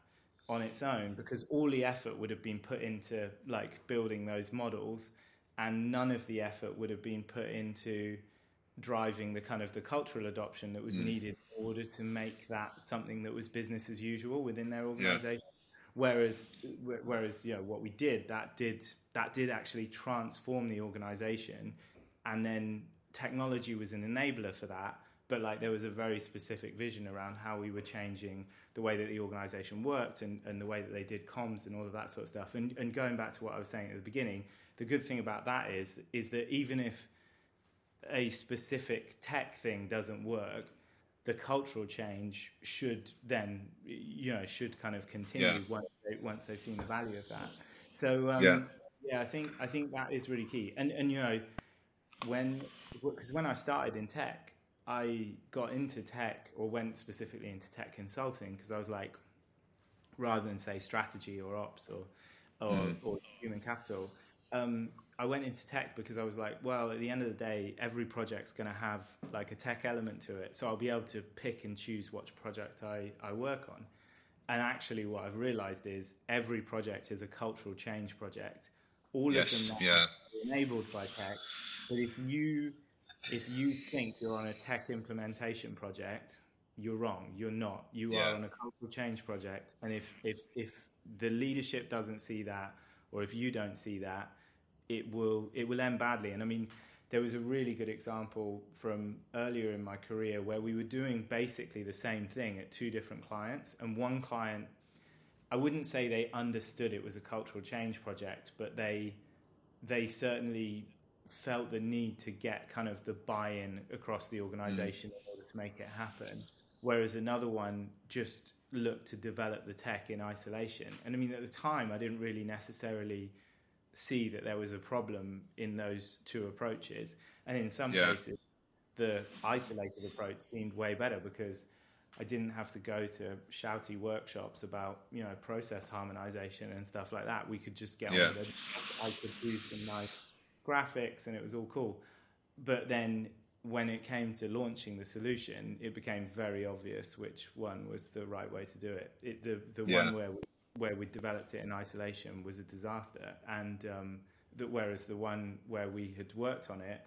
on its own because all the effort would have been put into like building those models and none of the effort would have been put into driving the kind of the cultural adoption that was mm. needed in order to make that something that was business as usual within their organization yeah. whereas whereas you know what we did that did that did actually transform the organization and then technology was an enabler for that but like there was a very specific vision around how we were changing the way that the organization worked and, and the way that they did comms and all of that sort of stuff. And, and going back to what I was saying at the beginning, the good thing about that is is that even if a specific tech thing doesn't work, the cultural change should then you know should kind of continue yeah. once, they, once they've seen the value of that. So um, yeah. yeah, I think I think that is really key. And and you know when because when I started in tech, I got into tech or went specifically into tech consulting because I was like, rather than say strategy or ops or or, mm. or human capital, um, I went into tech because I was like, well, at the end of the day, every project's going to have like a tech element to it, so I'll be able to pick and choose which project I, I work on. And actually, what I've realized is every project is a cultural change project. All yes, of them are yeah. enabled by tech. But if you if you think you're on a tech implementation project, you're wrong. You're not. You yeah. are on a cultural change project, and if if if the leadership doesn't see that, or if you don't see that, it will it will end badly. And I mean, there was a really good example from earlier in my career where we were doing basically the same thing at two different clients, and one client, I wouldn't say they understood it was a cultural change project, but they they certainly felt the need to get kind of the buy-in across the organization mm. in order to make it happen whereas another one just looked to develop the tech in isolation and i mean at the time i didn't really necessarily see that there was a problem in those two approaches and in some yeah. cases the isolated approach seemed way better because I didn't have to go to shouty workshops about you know process harmonization and stuff like that. We could just get yeah. on with it. I could do some nice graphics and it was all cool. But then when it came to launching the solution, it became very obvious which one was the right way to do it. it the the yeah. one where we, where we developed it in isolation was a disaster, and um, that whereas the one where we had worked on it,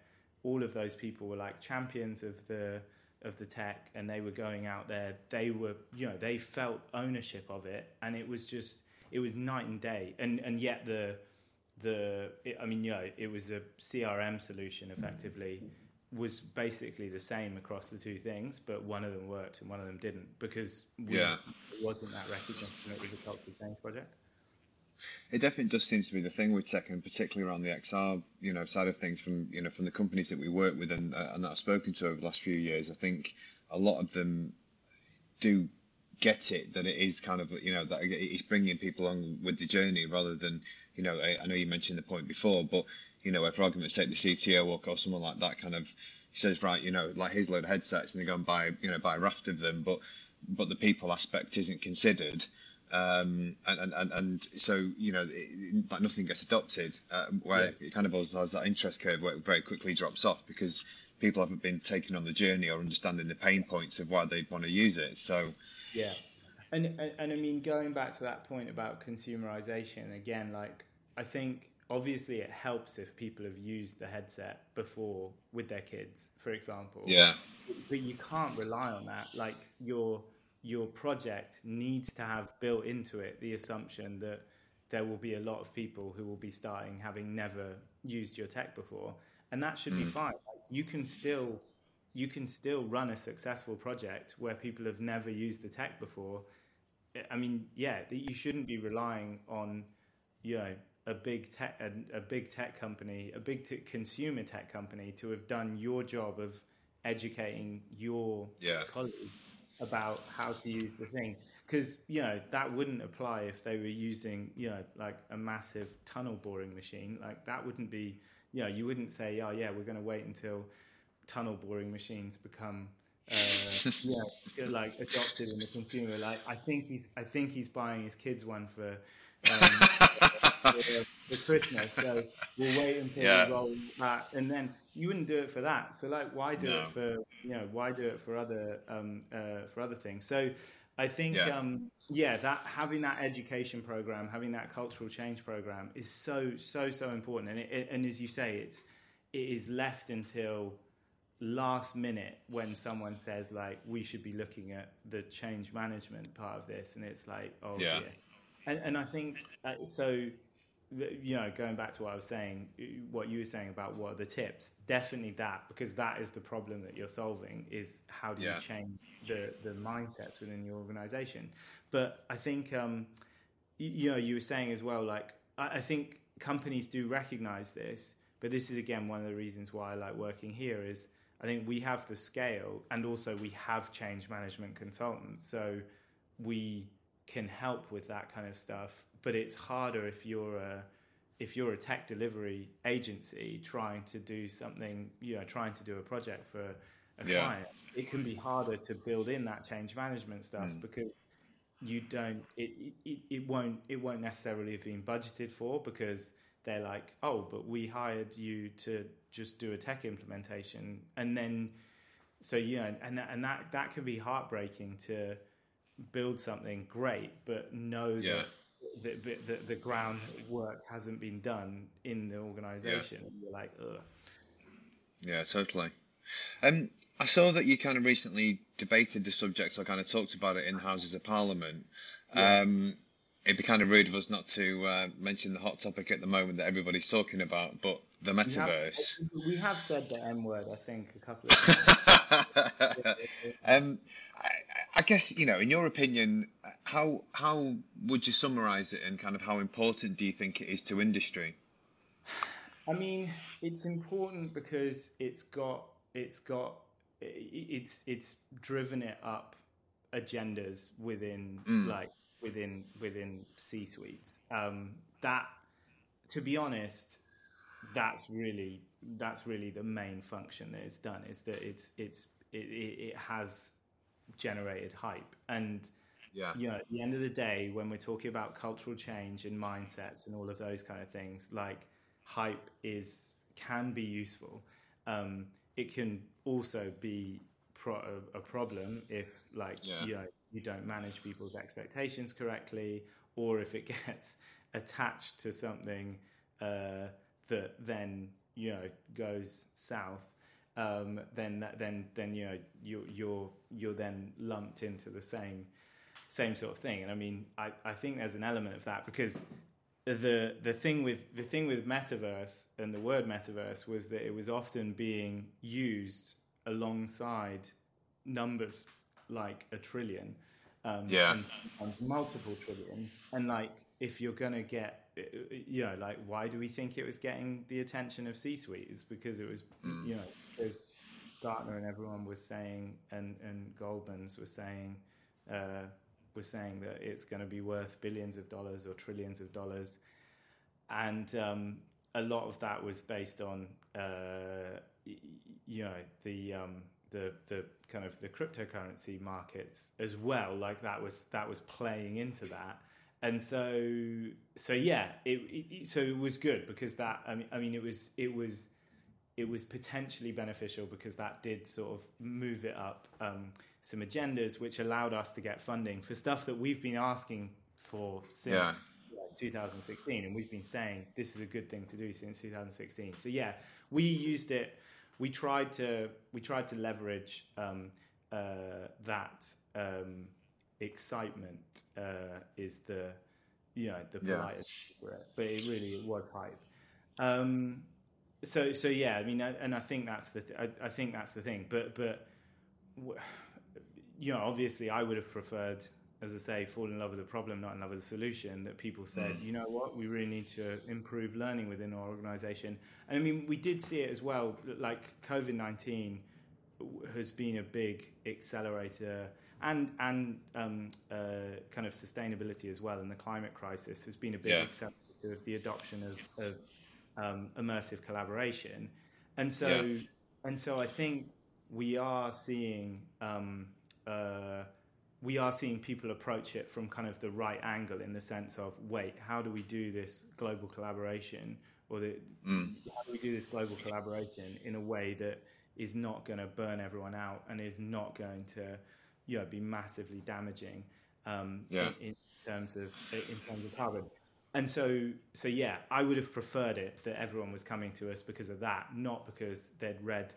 all of those people were like champions of the of the tech and they were going out there they were you know they felt ownership of it and it was just it was night and day and and yet the the it, i mean yeah, it was a crm solution effectively was basically the same across the two things but one of them worked and one of them didn't because we, Yeah. it wasn't that recognition it was a cultural change project It definitely does seem to be the thing with tech, and particularly around the XR, you know, side of things from you know from the companies that we work with and uh, and that I've spoken to over the last few years. I think a lot of them do get it that it is kind of you know that it's bringing people along with the journey rather than you know I, I know you mentioned the point before, but you know, if for argument's sake, the CTO or, or someone like that kind of says, right, you know, like here's a load of headsets, and they go and buy you know buy a raft of them, but but the people aspect isn't considered um, and, and, and, so you know it, like nothing gets adopted uh, where it kind of also has that interest curve where it very quickly drops off because people haven't been taken on the journey or understanding the pain points of why they want to use it so Yeah, and, and and I mean going back to that point about consumerization again, like I think obviously it helps if people have used the headset before with their kids, for example. yeah but you can't rely on that. Like your your project needs to have built into it the assumption that there will be a lot of people who will be starting having never used your tech before, and that should be hmm. fine. Like, you can still you can still run a successful project where people have never used the tech before. I mean, yeah, that you shouldn't be relying on you know a big tech a, a big tech company, a big t- consumer tech company to have done your job of educating your Yeah. colleagues about how to use the thing because you know that wouldn't apply if they were using you know like a massive tunnel boring machine like that wouldn't be you know you wouldn't say oh yeah we're going to wait until tunnel boring machines become uh, yeah like adopted in the consumer like i think he's i think he's buying his kids one for um, for, for Christmas. So we'll wait until Yeah. we roll that, and then you wouldn't do it for that. So like, why do No. it for you know why do it for other um, uh, for other things? So I think Yeah. um, yeah, that having that education program, having that cultural change program is so so so important. And it, it- and as you say, it's it is left until last minute when someone says like we should be looking at the change management part of this and it's like oh Yeah. dear and, and I think uh, so. You know, going back to what I was saying, what you were saying about what are the tips, definitely that because that is the problem that you're solving. Is how do Yeah. you change the the mindsets within your organization? But I think um, you, you know you were saying as well. Like I, I think companies do recognize this, but this is again one of the reasons why I like working here. Is I think we have the scale, and also we have change management consultants, so we can help with that kind of stuff. But it's harder if you're a if you're a tech delivery agency trying to do something, you know, trying to do a project for a Yeah. client, it can be harder to build in that change management stuff mm. because you don't it, it, it won't it won't necessarily have been budgeted for because they're like oh but we hired you to just do a tech implementation and then so yeah and that, and that that can be heartbreaking to build something great but know Yeah. that the, the, the groundwork hasn't been done in the organization and you're like ugh Yeah, totally. Um, I saw that you kind of recently debated the subject or kind of talked about it in Houses of Parliament. Um, it'd be kind of rude of us not to uh, mention the hot topic at the moment that everybody's talking about, but the we have, metaverse. we have said the m word i think a couple of times um, I, I guess you know, in your opinion, how how would you summarise it, and kind of how important do you think it is to industry? I mean, it's important because it's got it's got it's it's driven it up agendas within like within within C suites. Um, that, to be honest, that's really that's really the main function that it's done is that it's it's it, it, has generated hype and Yeah, you know, at the end of the day, when we're talking about cultural change and mindsets and all of those kind of things, like hype is can be useful. Um, it can also be pro- a, a problem if, like, Yeah. you know, you don't manage people's expectations correctly, or if it gets attached to something uh, that then you know goes south, um, then then then you know you you're you're then lumped into the same same sort of thing. And I mean, I, I think there's an element of that because the the thing with the thing with metaverse and the word metaverse was that it was often being used alongside numbers like a trillion, um, yeah, and sometimes multiple trillions. And like, if you're gonna get, you know, like, why do we think it was getting the attention of C-suite? Is because it was, mm. you know, because Gartner and everyone was saying, and and Goldman's was saying. Uh, was saying that it's going to be worth billions of dollars or trillions of dollars, and um, a lot of that was based on uh, you know the um, the the kind of the cryptocurrency markets as well. Like that was that was playing into that, and so so yeah, it, it so it was good because that I mean I mean it was it was it was potentially beneficial because that did sort of move it up um, some agendas, which allowed us to get funding for stuff that we've been asking for since yeah. 2016, and we've been saying this is a good thing to do since 2016. So yeah, we used it. We tried to we tried to leverage um, uh, that um, excitement uh, is the you know the politest yeah. but it really it was hype. Um, so so yeah, I mean, and I think that's the th- I, I, think that's the thing. But but you know, obviously, I would have preferred, as I say, fall in love with the problem, not in love with the solution. That people said, mm. you know what, we really need to improve learning within our organisation. And I mean, we did see it as well. Like COVID nineteen has been a big accelerator, and and um, uh, kind of sustainability as well. And the climate crisis has been a big yeah. accelerator of the adoption of, of um, immersive collaboration. And so, yeah. and so, I think we are seeing um, uh, we are seeing people approach it from kind of the right angle in the sense of wait how do we do this global collaboration or the, mm. how do we do this global collaboration in a way that is not going to burn everyone out and is not going to you know be massively damaging um, yeah. in, in, terms of in terms of carbon and so so yeah i would have preferred it that everyone was coming to us because of that not because they'd read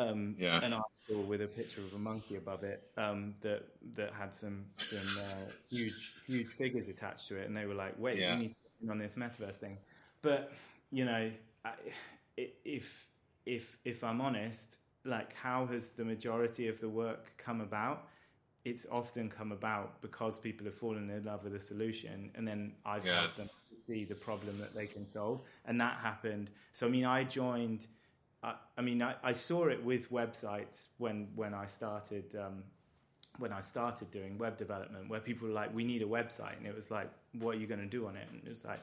um, yeah. an article with a picture of a monkey above it um, that that had some some uh, huge huge figures attached to it, and they were like, "Wait, yeah. we need to get on this metaverse thing." But you know, I, if if if I'm honest, like, how has the majority of the work come about? It's often come about because people have fallen in love with a solution, and then I've yeah. helped them see the problem that they can solve, and that happened. So, I mean, I joined I, I mean, I, I, saw it with websites when when I started um, when I started doing web development, where people were like, "We need a website," and it was like, "What are you going to do on it?" And it was like,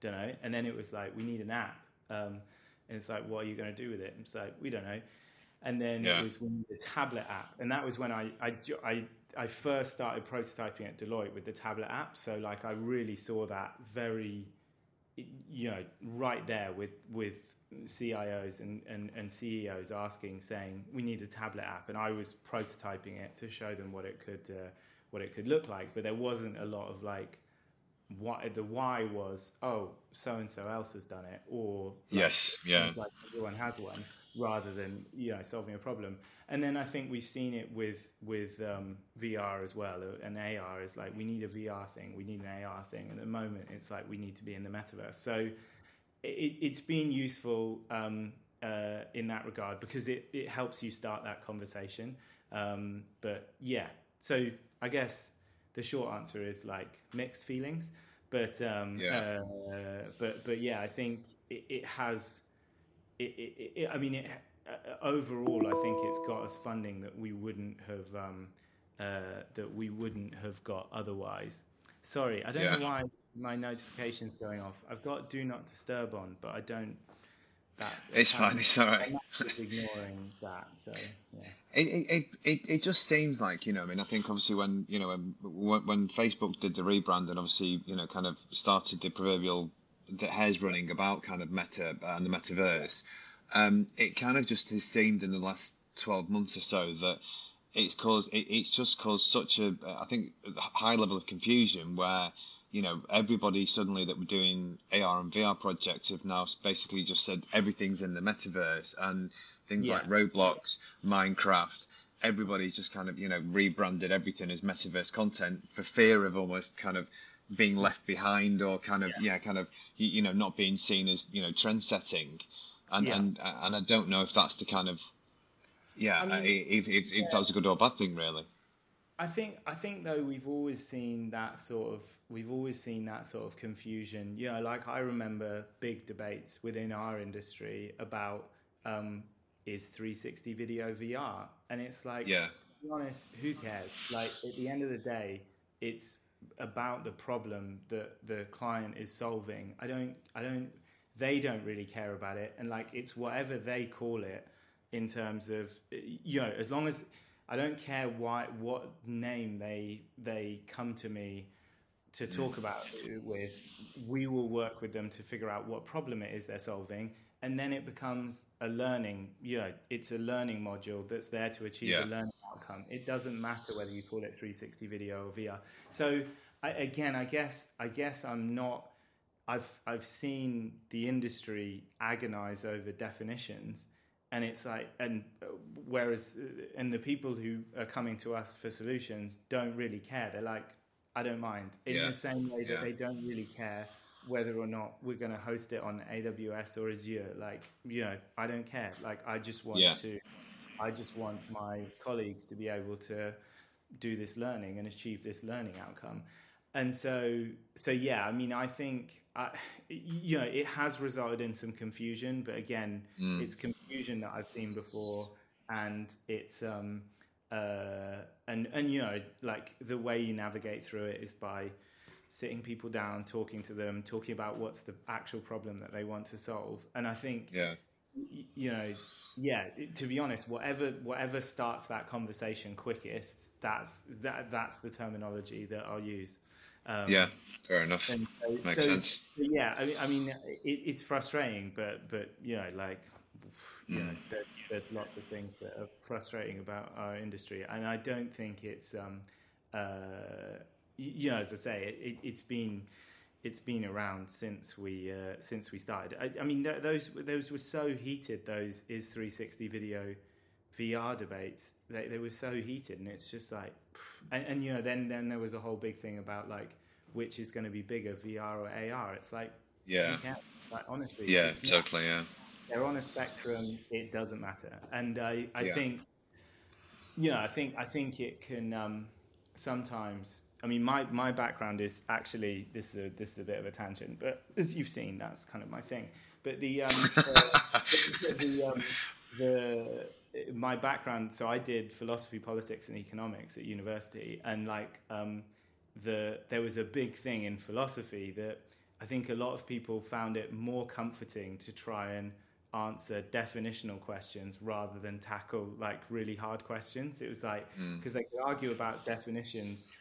"Don't know." And then it was like, "We need an app," um, and it's like, "What are you going to do with it?" And it's like, "We don't know." And then yeah. it was a tablet app, and that was when I, I I I first started prototyping at Deloitte with the tablet app. So like, I really saw that very, you know, right there with with CIOs and, and, and CEOs asking, saying, "We need a tablet app," and I was prototyping it to show them what it could uh, what it could look like. But there wasn't a lot of like, what the why was, oh, so and so else has done it, or like, yes, yeah, like everyone has one, rather than you know solving a problem. And then I think we've seen it with with um, VR as well, and AR is like we need a VR thing, we need an AR thing. And at the moment, it's like we need to be in the metaverse. So it, has been useful um, uh, in that regard because it, it helps you start that conversation. Um, but yeah, so I guess the short answer is like mixed feelings. But um, yeah. Uh, but but yeah, I think it, it has. It, it, I mean, it, uh, overall, I think it's got us funding that we wouldn't have um, uh, that we wouldn't have got otherwise. Sorry, I don't yeah. know why my notifications going off. I've got do not disturb on, but I don't. That it's fine. It's all right. ignoring that, so yeah. It, it it it just seems like you know. I mean, I think obviously when you know when when Facebook did the rebrand and obviously you know kind of started the proverbial the hares running about kind of meta and the metaverse. Um, it kind of just has seemed in the last twelve months or so that it's caused it, it's just caused such a I think high level of confusion where you know, everybody suddenly that were doing AR and VR projects have now basically just said everything's in the metaverse and things Yeah. like Roblox, Minecraft. Everybody's just kind of, you know, rebranded everything as metaverse content for fear of almost kind of being left behind or kind of, yeah, kind of, you, you know, not being seen as, you know, trend setting. And, Yeah. and, and I don't know if that's the kind of, yeah, I mean, if, if, if that was a good or bad thing, really. I think I think though we've always seen that sort of we've always seen that sort of confusion. You know, like I remember big debates within our industry about um, is 360 video VR, and it's like, Yeah. to be honest, who cares? Like at the end of the day, it's about the problem that the client is solving. I don't, I don't, they don't really care about it, and like it's whatever they call it in terms of you know, as long as I don't care why what name they they come to me to talk about it with, we will work with them to figure out what problem it is they're solving, and then it becomes a learning. You know, it's a learning module that's there to achieve Yeah. a learning outcome. It doesn't matter whether you call it 360 video or VR. So I, again, I guess I guess I'm not. I've I've seen the industry agonize over definitions, and it's like and uh, whereas uh, and the people who are coming to us for solutions don't really care. They're like, I don't mind. In Yeah. the same way that Yeah. they don't really care whether or not we're going to host it on AWS or Azure. Like, you know, I don't care. Like, I just want Yeah. to. I just want my colleagues to be able to do this learning and achieve this learning outcome. And so, so yeah, I mean, I think, I, you know, it has resulted in some confusion, but again, it's confusion that I've seen before, and it's um, uh, and and you know, like the way you navigate through it is by sitting people down, talking to them, talking about what's the actual problem that they want to solve. And I think Yeah. You know, yeah. To be honest, whatever whatever starts that conversation quickest, that's that that's the terminology that I'll use. Um, Yeah. Fair enough. and so, Makes so- sense. yeah, I mean, I mean, it, it's frustrating, but but you know, like you know, there, there's lots of things that are frustrating about our industry, and I don't think it's um, uh, you know, as I say, it, it, it's been it's been around since we uh, since we started. I, I mean, th- those those were so heated. Those is 360 video VR debates. They they were so heated, and it's just like, and, and you know, then then there was a whole big thing about like which is going to be bigger, VR or AR. It's like, Yeah. like honestly, Yeah. Totally. Yeah. they're on a spectrum. It doesn't matter, and I, I Yeah. think, you know, I think I think it can um, sometimes. I mean, my, my background is actually this is a, this is a bit of a tangent, but as you've seen, that's kind of my thing. But the um, the, the, um, the my background, so I did philosophy, politics, and economics at university, and like um, the there was a big thing in philosophy that I think a lot of people found it more comforting to try and answer definitional questions rather than tackle like really hard questions. It was like because they could argue about definitions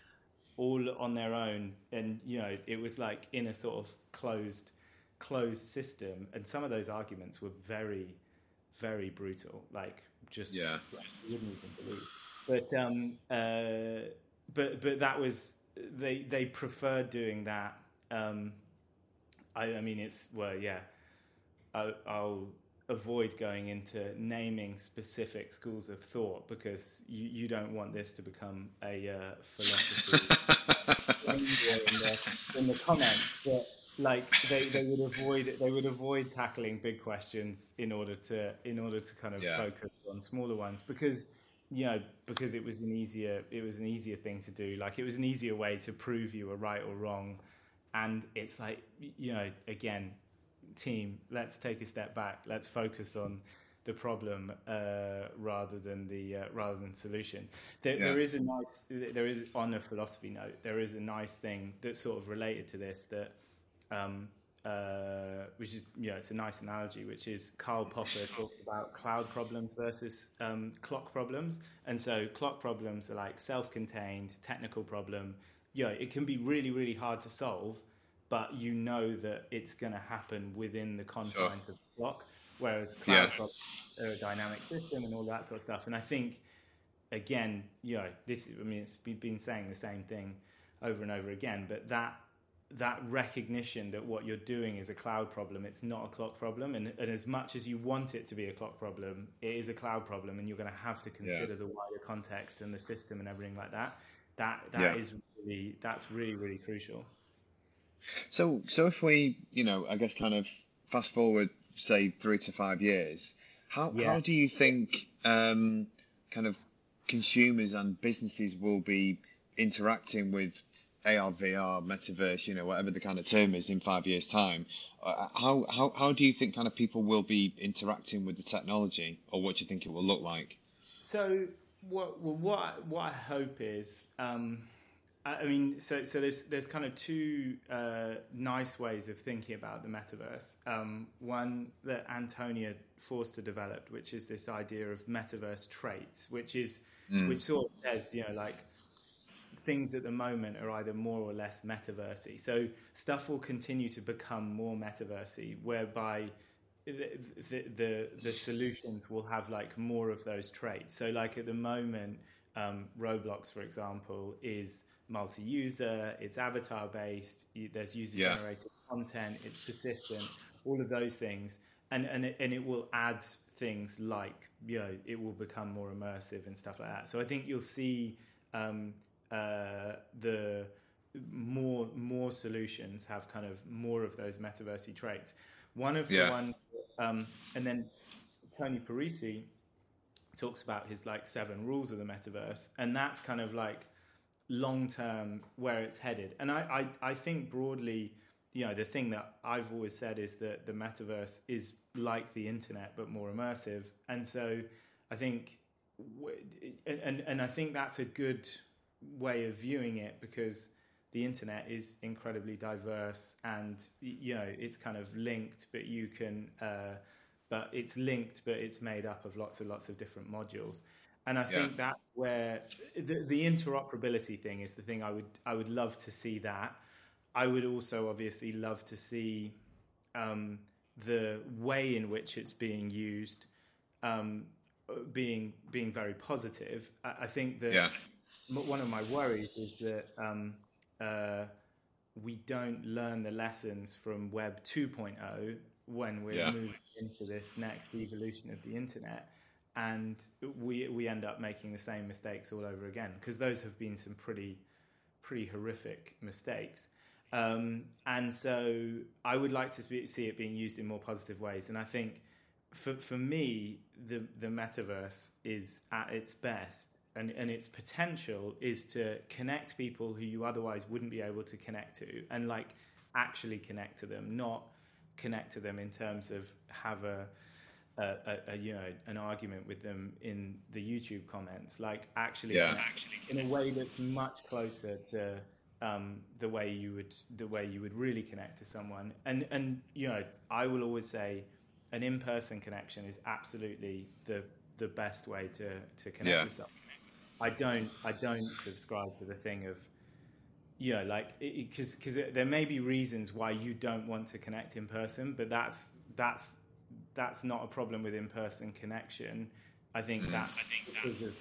all on their own, and you know it was like in a sort of closed closed system, and some of those arguments were very very brutal, like just Yeah. you wouldn't even believe. But um, uh, but but that was they they preferred doing that. Um, I, I mean, it's well, yeah. I'll, I'll avoid going into naming specific schools of thought because you, you don't want this to become a uh, philosophy in the, in the comments. But like they, they would avoid they would avoid tackling big questions in order to in order to kind of Yeah. focus on smaller ones because you know because it was an easier it was an easier thing to do like it was an easier way to prove you were right or wrong and it's like you know again team let's take a step back let's focus on the problem uh, rather than the uh, rather than solution there, Yeah. there is a nice there is on a philosophy note there is a nice thing that's sort of related to this that um, uh, which is you know it's a nice analogy, which is Karl Popper talks about cloud problems versus um, clock problems, and so clock problems are like self-contained technical problem. You know, it can be really really hard to solve, but you know that it's going to happen within the confines of the clock. Whereas cloud Yeah. problems are a dynamic system and all that sort of stuff. And I think again, you know, this I mean it's been been saying the same thing over and over again, but that that recognition that what you're doing is a cloud problem, it's not a clock problem. And, and as much as you want it to be a clock problem, it is a cloud problem, and you're going to have to consider yeah. the wider context and the system and everything like that. That that yeah. is really that's really really crucial. So so if we you know I guess kind of fast forward say three to five years, how yeah. how do you think um, kind of consumers and businesses will be interacting with AR, VR, metaverse, you know, whatever the kind of term is in five years' time, uh, how, how, how do you think kind of people will be interacting with the technology or what do you think it will look like? So what, well, what, what I hope is, um, I, mean, so, so there's, there's kind of two uh, nice ways of thinking about the metaverse. Um, one that Antonia Forster developed, which is this idea of metaverse traits, which is, mm. which sort of says, you know, like, things at the moment are either more or less metaversy. So stuff will continue to become more metaversy, whereby the, the, the, the solutions will have like more of those traits. So like at the moment, um, Roblox, for example, is multi-user, it's avatar-based, there's user-generated yeah. content, it's persistent, all of those things, and and it, and it will add things like you know it will become more immersive and stuff like that. So I think you'll see um, uh, the more more solutions have kind of more of those metaversy traits. One of yeah. the ones, um, and then Tony Parisi talks about his like seven rules of the metaverse, and that's kind of like long term where it's headed. And I, I, I think broadly, you know, the thing that I've always said is that the metaverse is like the internet but more immersive, and so I think, and and I think that's a good way of viewing it because the internet is incredibly diverse and you know it's kind of linked but you can uh, but it's linked but it's made up of lots and lots of different modules. And i think that's where the, the interoperability thing is the thing i would i would love to see that. I would also obviously love to see um, the way in which it's being used um, being being very positive. I, I think that yeah. one of my worries is that um, uh, we don't learn the lessons from Web 2.0 when we're yeah. moving into this next evolution of the internet, and we we end up making the same mistakes all over again because those have been some pretty pretty horrific mistakes. Um, and so I would like to see it being used in more positive ways. And I think for for me, the the metaverse is at its best and, and its potential is to connect people who you otherwise wouldn't be able to connect to and like actually connect to them, not connect to them in terms of have a, a, a, you know an argument with them in the YouTube comments, like actually, yeah. in a way that's much closer to um, the way you would the way you would really connect to someone. And and you know, I will always say an in person connection is absolutely the the best way to to connect yeah. with someone. I don't I don't subscribe to the thing of know like because because there may be reasons why you don't want to connect in person, but that's that's that's not a problem with in person connection. I think mm. that's because of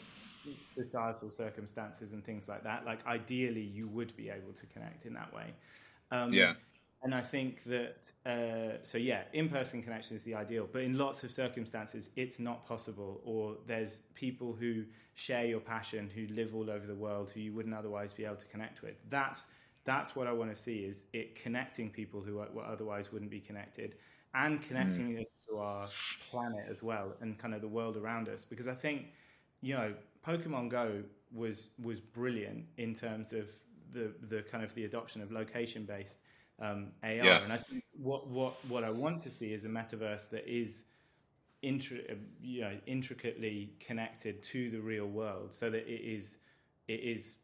societal circumstances and things like that. Like ideally, you would be able to connect in that way. Um, yeah and I think that uh, so yeah, in-person connection is the ideal, but in lots of circumstances, it's not possible. Or there's people who share your passion, who live all over the world, who you wouldn't otherwise be able to connect with. That's that's what I want to see is it connecting people who otherwise wouldn't be connected, and connecting mm. us to our planet as well, and kind of the world around us. Because I think you know, Pokemon Go was was brilliant in terms of the the kind of the adoption of location based um, AR. Yeah. And I think what, what, what I want to see is a metaverse that is intri- you know, intricately connected to the real world so that it is, it is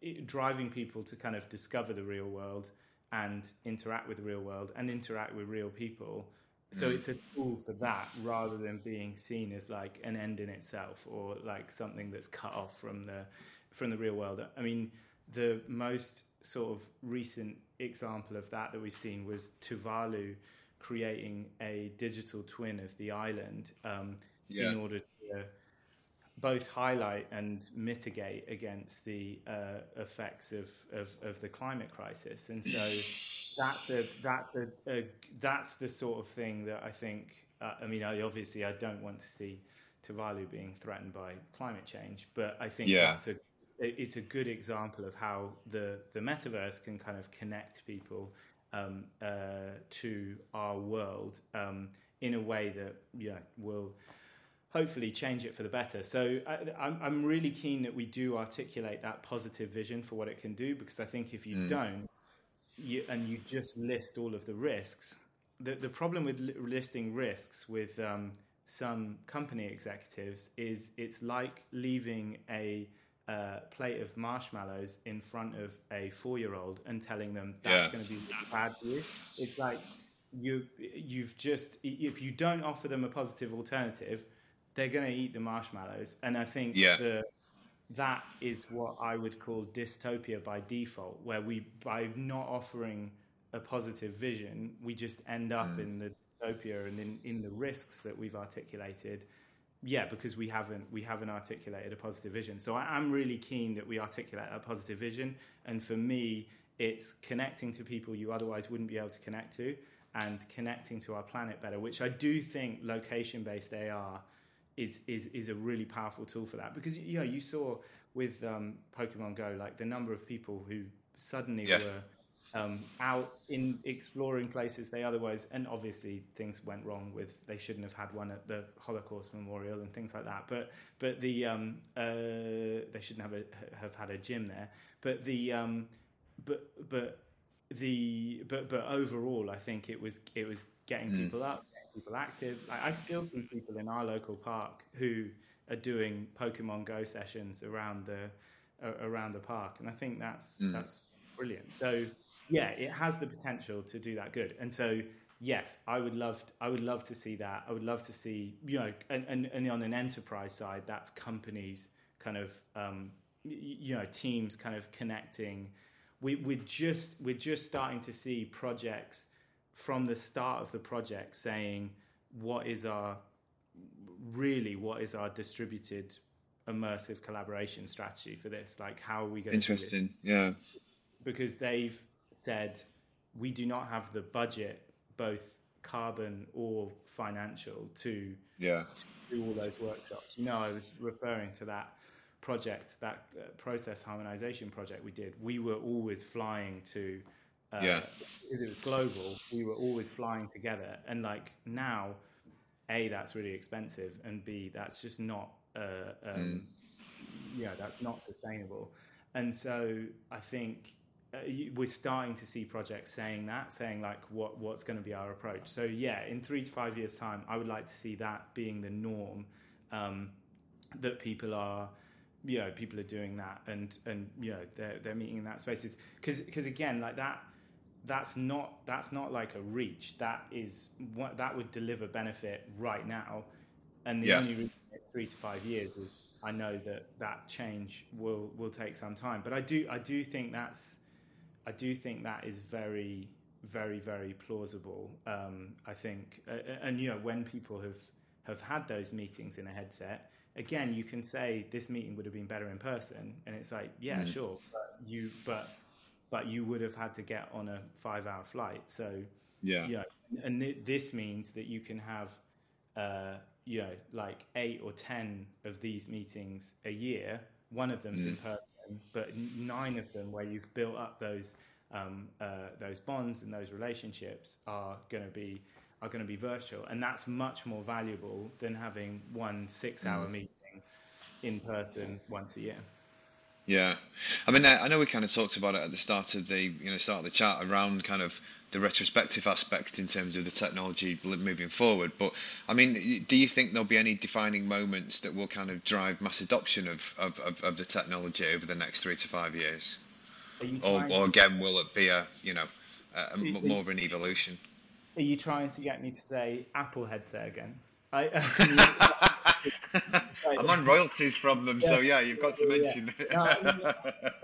it, driving people to kind of discover the real world and interact with the real world and interact with real people. So mm. it's a tool for that rather than being seen as like an end in itself or like something that's cut off from the from the real world. I mean, the most sort of recent example of that that we've seen was Tuvalu creating a digital twin of the island um, yeah. in order to both highlight and mitigate against the uh, effects of, of, of, the climate crisis. And so that's a that's a, a, that's the sort of thing that I think. Uh, I mean, I, obviously, I don't want to see Tuvalu being threatened by climate change, but I think yeah. that's a it's a good example of how the the metaverse can kind of connect people um, uh, to our world um, in a way that yeah will hopefully change it for the better. So I, am I'm really keen that we do articulate that positive vision for what it can do because I think if you mm. don't, you, and you just list all of the risks, the the problem with listing risks with um, some company executives is it's like leaving a uh, plate of marshmallows in front of a four-year-old and telling them that's yeah. going to be bad for you. It's like you you've just if you don't offer them a positive alternative, they're going to eat the marshmallows. And I think yeah. the, that is what I would call dystopia by default, where we by not offering a positive vision, we just end up mm. in the dystopia and in, in the risks that we've articulated yeah, because we haven't we haven't articulated a positive vision. So I, am really keen that we articulate a positive vision, and for me, it's connecting to people you otherwise wouldn't be able to connect to, and connecting to our planet better. Which I do think location based AR is is is a really powerful tool for that because you know you saw with um, Pokemon Go like the number of people who suddenly yeah. were um, out in exploring places they otherwise, and obviously things went wrong with they shouldn't have had one at the Holocaust Memorial and things like that. But but the um, uh, they shouldn't have a, have had a gym there. But the um, but but the but but overall, I think it was it was getting mm. people up, getting people active. I, I still see people in our local park who are doing Pokemon Go sessions around the uh, around the park, and I think that's mm. that's brilliant. So yeah, it has the potential to do that good. And so, yes, I would love, to, I would love to see that. I would love to see, you know, and, and, and on an enterprise side, that's companies kind of, um, you know, teams kind of connecting. We, we're just, we're just starting to see projects from the start of the project saying, what is our, really, what is our distributed immersive collaboration strategy for this? Like, how are we going? To interesting, yeah. Because they've said we do not have the budget, both carbon or financial, to, yeah. to do all those workshops. You know, I was referring to that project, that uh, process harmonization project we did. We were always flying to, uh, yeah. because it was global, we were always flying together. And like now, A, that's really expensive, and B, that's just not, uh, um, mm. know, that's not sustainable. And so I think we're starting to see projects saying that, saying like what what's going to be our approach. So yeah, in three to five years' time, I would like to see that being the norm. Um, that people are, you know, people are doing that, and and you know they're they're meeting in that space. Because because again, like that, that's not that's not like a reach. That is what that would deliver benefit right now, and the yeah. only reason three to five years is I know that that change will will take some time. But I do I do think that's I do think that is very, very, very plausible. Um, I think, uh, and you know, when people have have had those meetings in a headset, again, you can say this meeting would have been better in person, and it's like, yeah, mm. sure, but you, but but you would have had to get on a five-hour flight. So yeah, yeah, and th- this means that you can have. Uh, you know, like eight or ten of these meetings a year. One of them's mm. in person but nine of them where you've built up those um, uh, those bonds and those relationships are going to be are going to be virtual, and that's much more valuable than having one six-hour mm. meeting in person once a year. Yeah, I mean, I know we kind of talked about it at the start of the you know start of the chat around kind of the retrospective aspect in terms of the technology moving forward. But I mean, do you think there'll be any defining moments that will kind of drive mass adoption of, of, of, of the technology over the next three to five years? Or, or again, will it be a you know a, a more of an evolution? Are you trying to get me to say Apple headset again? I, I'm on royalties from them, yeah, so yeah, you've got to mention. Yeah. No,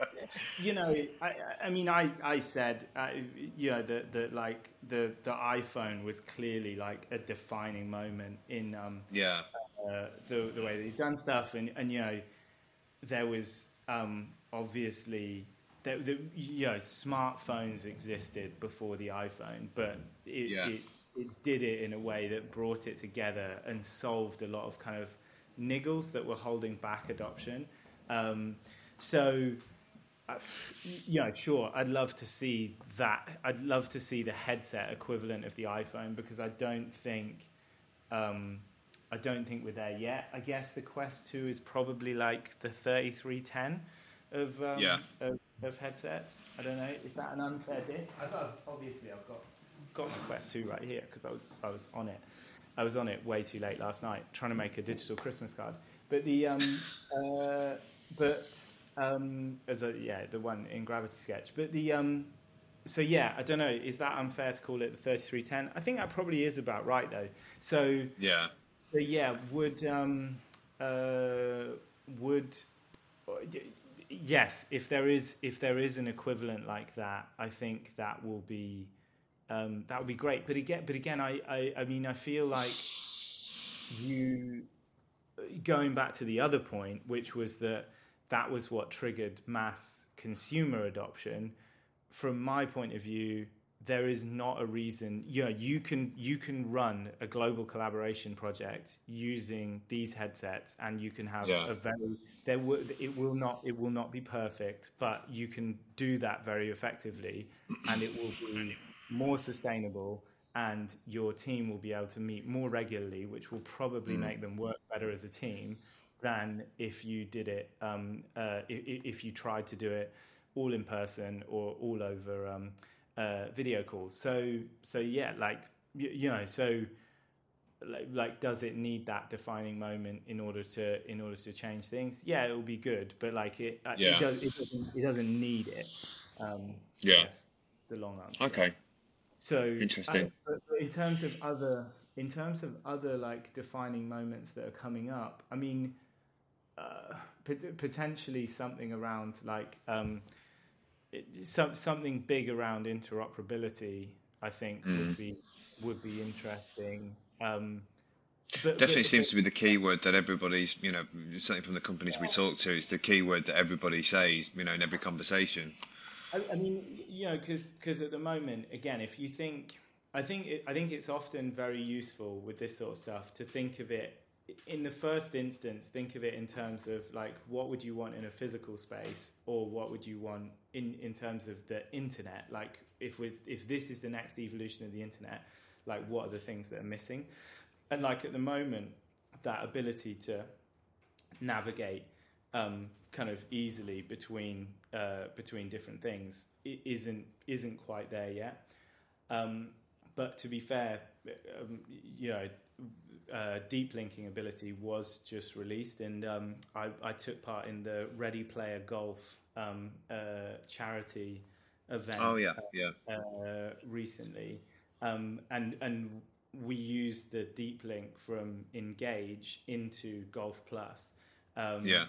you know, I, I mean, I, I said, uh, you know, that the like the the iPhone was clearly like a defining moment in um, yeah uh, the the way that he'd done stuff, and and you know, there was um, obviously. that the, you know, smartphones existed before the iPhone, but it, Yeah. it, it did it in a way that brought it together and solved a lot of kind of niggles that were holding back adoption. Um, so, uh, you know, sure, I'd love to see that. I'd love to see the headset equivalent of the iPhone because I don't think, um, I don't think we're there yet. I guess the Quest Two is probably like the thirty three ten of, um, Yeah. of of headsets. I don't know. Is that an unfair diss? I've, I've, obviously I've got got my Quest Two right here because I was I was on it. I was on it way too late last night trying to make a digital Christmas card. But the um, uh, but um, as a yeah the one in Gravity Sketch. But the um, so yeah I don't know. Is that unfair to call it the thirty three ten? I think that probably is about right though. So Yeah. so yeah, would um, uh, would yes, if there is if there is an equivalent like that, I think that will be um, that would be great. But again, but again, I, I I mean, I feel like you going back to the other point, which was that that was what triggered mass consumer adoption. From my point of view, there is not a reason. You know, you can you can run a global collaboration project using these headsets, and you can have Yeah. a very there will it will not it will not be perfect, but you can do that very effectively, and it will be more sustainable. And your team will be able to meet more regularly, which will probably make them work better as a team than if you did it um, uh, if, if you tried to do it all in person or all over um, uh, video calls. So so yeah, like you, you know, so like, like does it need that defining moment in order to in order to change things? Yeah, it will be good, but like it uh, Yeah. it, does, it doesn't it doesn't need it. Um, Yeah. yes, the long answer. Okay. So Interesting. uh, but in terms of other, in terms of other like defining moments that are coming up, I mean, uh, pot- potentially something around like um, it, some something big around interoperability. I think Mm. would be would be interesting. Um, but, Definitely but- seems to be the key word that everybody's, you know, certainly from the companies we talk to, it's the key word that everybody says, you know, in every conversation. I, I mean, you know, because at the moment, again, if you think, I think it, I think it's often very useful with this sort of stuff to think of it in the first instance. Think of it in terms of like, what would you want in a physical space, or what would you want in in terms of the internet? Like, if we if this is the next evolution of the internet, like, what are the things that are missing? And like at the moment, that ability to navigate um, kind of easily between uh, between different things isn't isn't quite there yet. Um, but to be fair, um, you know, uh, deep linking ability was just released, and um, I, I took part in the Ready Player Golf um, uh, charity event Oh, yeah, yeah. uh, recently, um, and and we used the deep link from Engage into Golf Plus. Um, Yeah.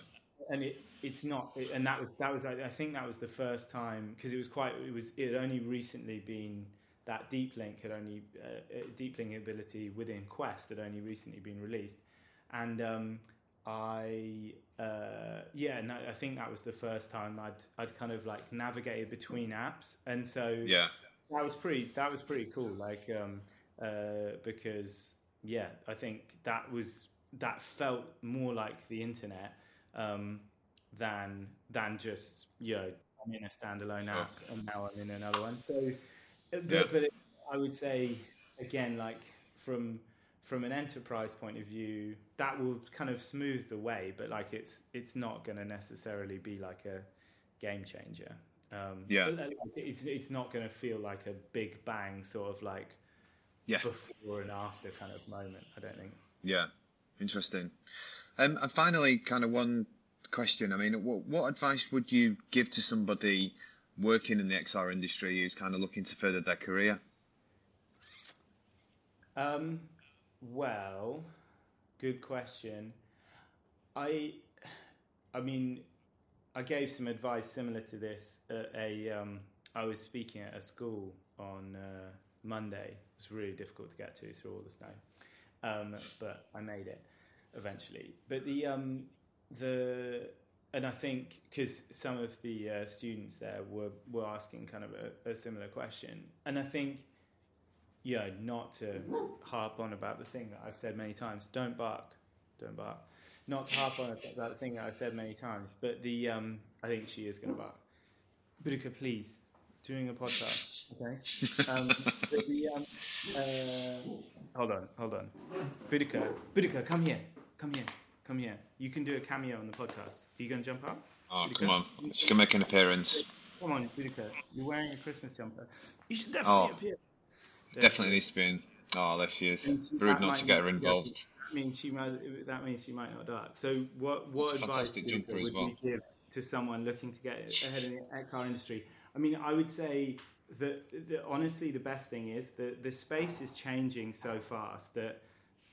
And it it's not, and that was that was I think that was the first time because it was quite it was it had only recently been that deep link had only uh, uh, deep link ability within Quest had only recently been released, and um, I uh, yeah, no, I think that was the first time I'd I'd kind of like navigated between apps, and so Yeah. that was pretty that was pretty cool. Like um, uh, because yeah, I think that was that felt more like the internet um, than than just you know I'm in a standalone Sure. app and now I'm in another one. So, uh, but, Yeah. but it, I would say again, like from from an enterprise point of view, that will kind of smooth the way, but like it's it's not going to necessarily be like a game changer. Um, Yeah. it's it's not going to feel like a big bang sort of like Yeah. before and after kind of moment. I don't think. Yeah, interesting. Um, and finally, kind of one question. I mean, what, what advice would you give to somebody working in the XR industry who's kind of looking to further their career? Um, well, good question. I, I mean, I gave some advice similar to this at a. Um, I was speaking at a school on uh, Monday. It was really difficult to get to through all the snow, um, but I made it. Eventually. But the um, the and I think because some of the uh, students there were were asking kind of a, a similar question, and I think yeah, not to harp on about the thing that I've said many times. Don't bark, don't bark. Not to harp on about the thing that I've said many times, but the um, I think she is going to bark. Boudica, please, doing a podcast, okay? Um, the, um, uh, hold on, hold on. Boudica, Boudica, come here, come here, come here. You can do a cameo on the podcast. Are you going to jump up? Oh, come on. She can make an appearance. Come on, Boudica. You're wearing a Christmas jumper. You should definitely Oh. appear. Definitely needs to be in. Oh, there she is. Rude not to get her involved. that means she might. That means she might not dark. So, what what advice fantastic would, jumper would well. you give to someone looking to get ahead in the XR industry? I mean, I would say that, that honestly, the best thing is that the space is changing so fast that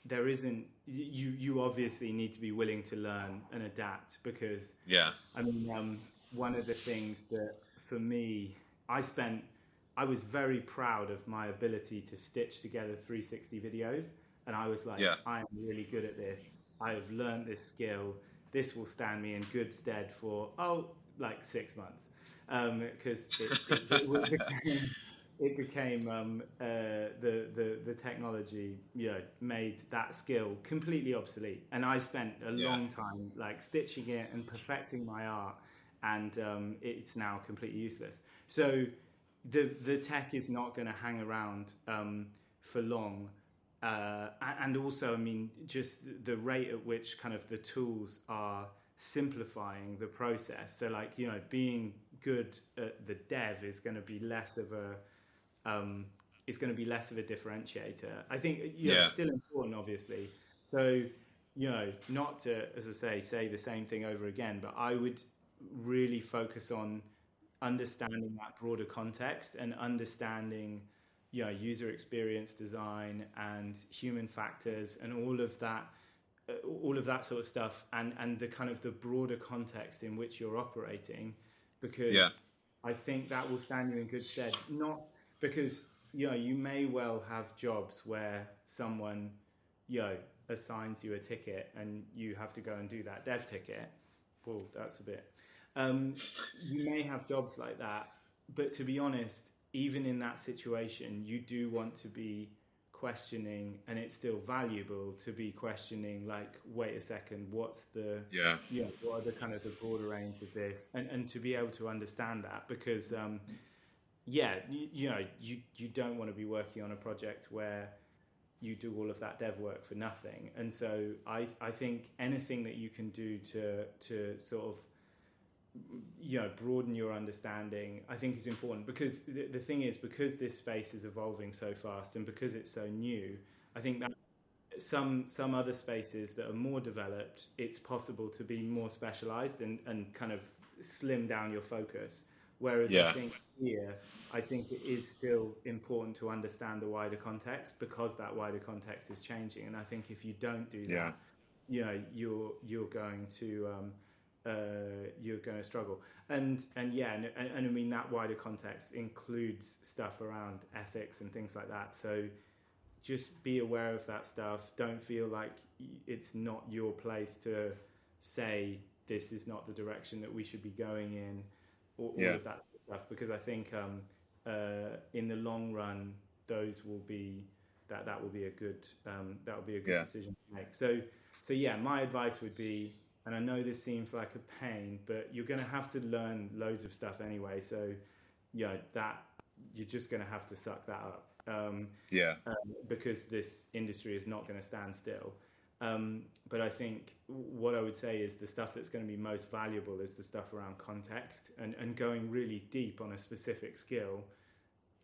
there isn't. You you obviously need to be willing to learn and adapt because Yeah. I mean, um, one of the things that for me, I spent, I was very proud of my ability to stitch together 360 videos. And I was like, Yeah. I am really good at this. I have learned this skill. This will stand me in good stead for, oh, like six months. Um because it, it, it became, it became um, uh, the, the, the technology, you know, made that skill completely obsolete. And I spent a Yeah. long time like stitching it and perfecting my art, and um, it's now completely useless. So the the tech is not going to hang around um, for long. Uh, and also, I mean, just the rate at which kind of the tools are simplifying the process. So, like, you know, being good at the dev is going to be less of a um, is going to be less of a differentiator. I think you know, Yeah. it's still important, obviously. So, you know, not to, as I say, say the same thing over again, but I would really focus on understanding that broader context and understanding, you know, user experience design and human factors and all of that, uh, all of that sort of stuff, and and the kind of the broader context in which you're operating, because Yeah. I think that will stand you in good stead. Not because you know you may well have jobs where someone, you know, assigns you a ticket and you have to go and do that dev ticket. Well, that's a bit. Um, you may have jobs like that, but to be honest, even in that situation, you do want to be questioning, and it's still valuable to be questioning. Like, wait a second, what's the Yeah. yeah, what are the kind of the broader aims of this, and and to be able to understand that because um, yeah, you, you know, you you don't want to be working on a project where you do all of that dev work for nothing, and so I I think anything that you can do to to sort of you know broaden your understanding i think is important. Because the, the thing is because this space is evolving so fast and because it's so new i think that some some other spaces that are more developed it's possible to be more specialized and and kind of slim down your focus. Whereas Yeah. i think here i think it is still important to understand the wider context because that wider context is changing. And i think if you don't do that Yeah. you know you're you're going to um, uh, you're going to struggle. And and yeah and, and, and I mean that wider context includes stuff around ethics and things like that. So just be aware of that stuff. Don't feel like it's not your place to say this is not the direction that we should be going in or all Yeah. of that stuff. Because I think um, uh, in the long run those will be that that will be a good um, that will be a good Yeah. decision to make so so yeah my advice would be and I know this seems like a pain but you're going to have to learn loads of stuff anyway so you know that you're just going to have to suck that up um, Yeah. um, because this industry is not going to stand still. Um, but I think what I would say is the stuff that's going to be most valuable is the stuff around context and, and going really deep on a specific skill.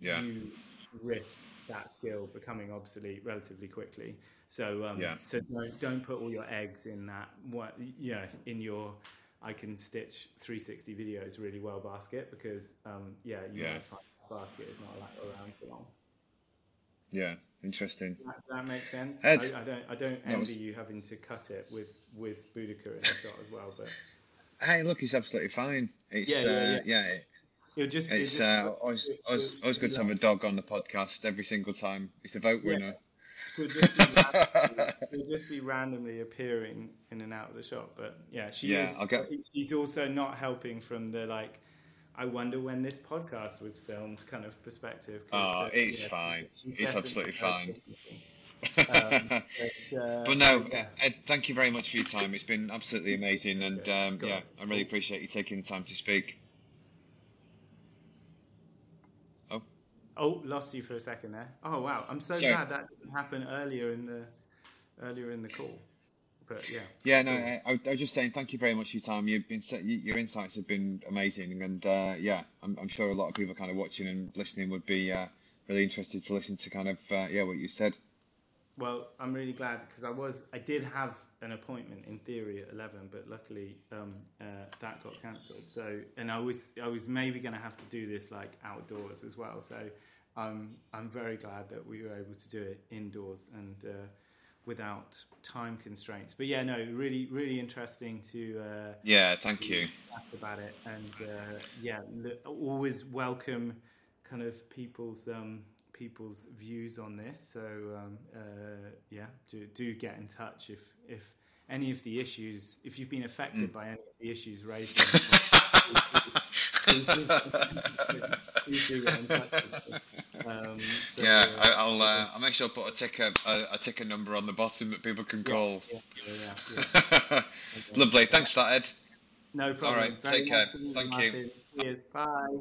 Yeah. You risk that skill becoming obsolete relatively quickly. So um, Yeah. so don't don't put all your eggs in that what know in your I can stitch 360 videos really well basket because um, yeah you Yeah. might find that basket is not like around for long. Yeah. Interesting. That, that makes sense. Ed, I, I don't. I don't envy was- you having to cut it with with Boudica in the shot as well. But Hey, look, it's absolutely fine. It's Yeah, yeah, uh, yeah. yeah. it'll just. It's it'll uh, always, always, always good to have a dog on the podcast every single time. It's a vote Yeah. winner. she'll just, be randomly, she'll just be randomly appearing in and out of the shop. But yeah, she Yeah, is. Get- She's also not helping from the like. I wonder when this podcast was filmed, kind of perspective. Oh, uh, it's yeah, fine. It's absolutely fine. Um, but, uh, But no, yeah. Ed, thank you very much for your time. It's been absolutely amazing, and um, yeah. I really appreciate you taking the time to speak. Oh, Oh, lost you for a second there. Oh wow, I'm so Sorry. glad that didn't happen earlier in the earlier in the call. But yeah, yeah, no, I, I was just saying thank you very much for your time. You've been your insights have been amazing, and uh, yeah, I'm, I'm sure a lot of people kind of watching and listening would be uh, really interested to listen to kind of uh, yeah what you said. well, I'm really glad because I was I did have an appointment in theory at 11, but luckily um, uh, that got cancelled. So and I was I was maybe going to have to do this like outdoors as well. So I'm I'm very glad that we were able to do it indoors and. Uh, Without time constraints, but yeah, no, really, really interesting to uh, Yeah, thank you. about it, and uh, yeah, l- always welcome kind of people's um, people's views on this. So um, uh, yeah, do do get in touch if if any of the issues, if you've been affected by any of the issues raised. the podcast, please do get in touch with us. Um, so, Yeah, uh, I, I'll uh, I'll make sure I put a ticker a, a ticker number on the bottom that people can call. yeah, yeah, yeah. Lovely, thanks for that, Ed. No problem. right, Very take nice care. Thank you. Cheers. Bye.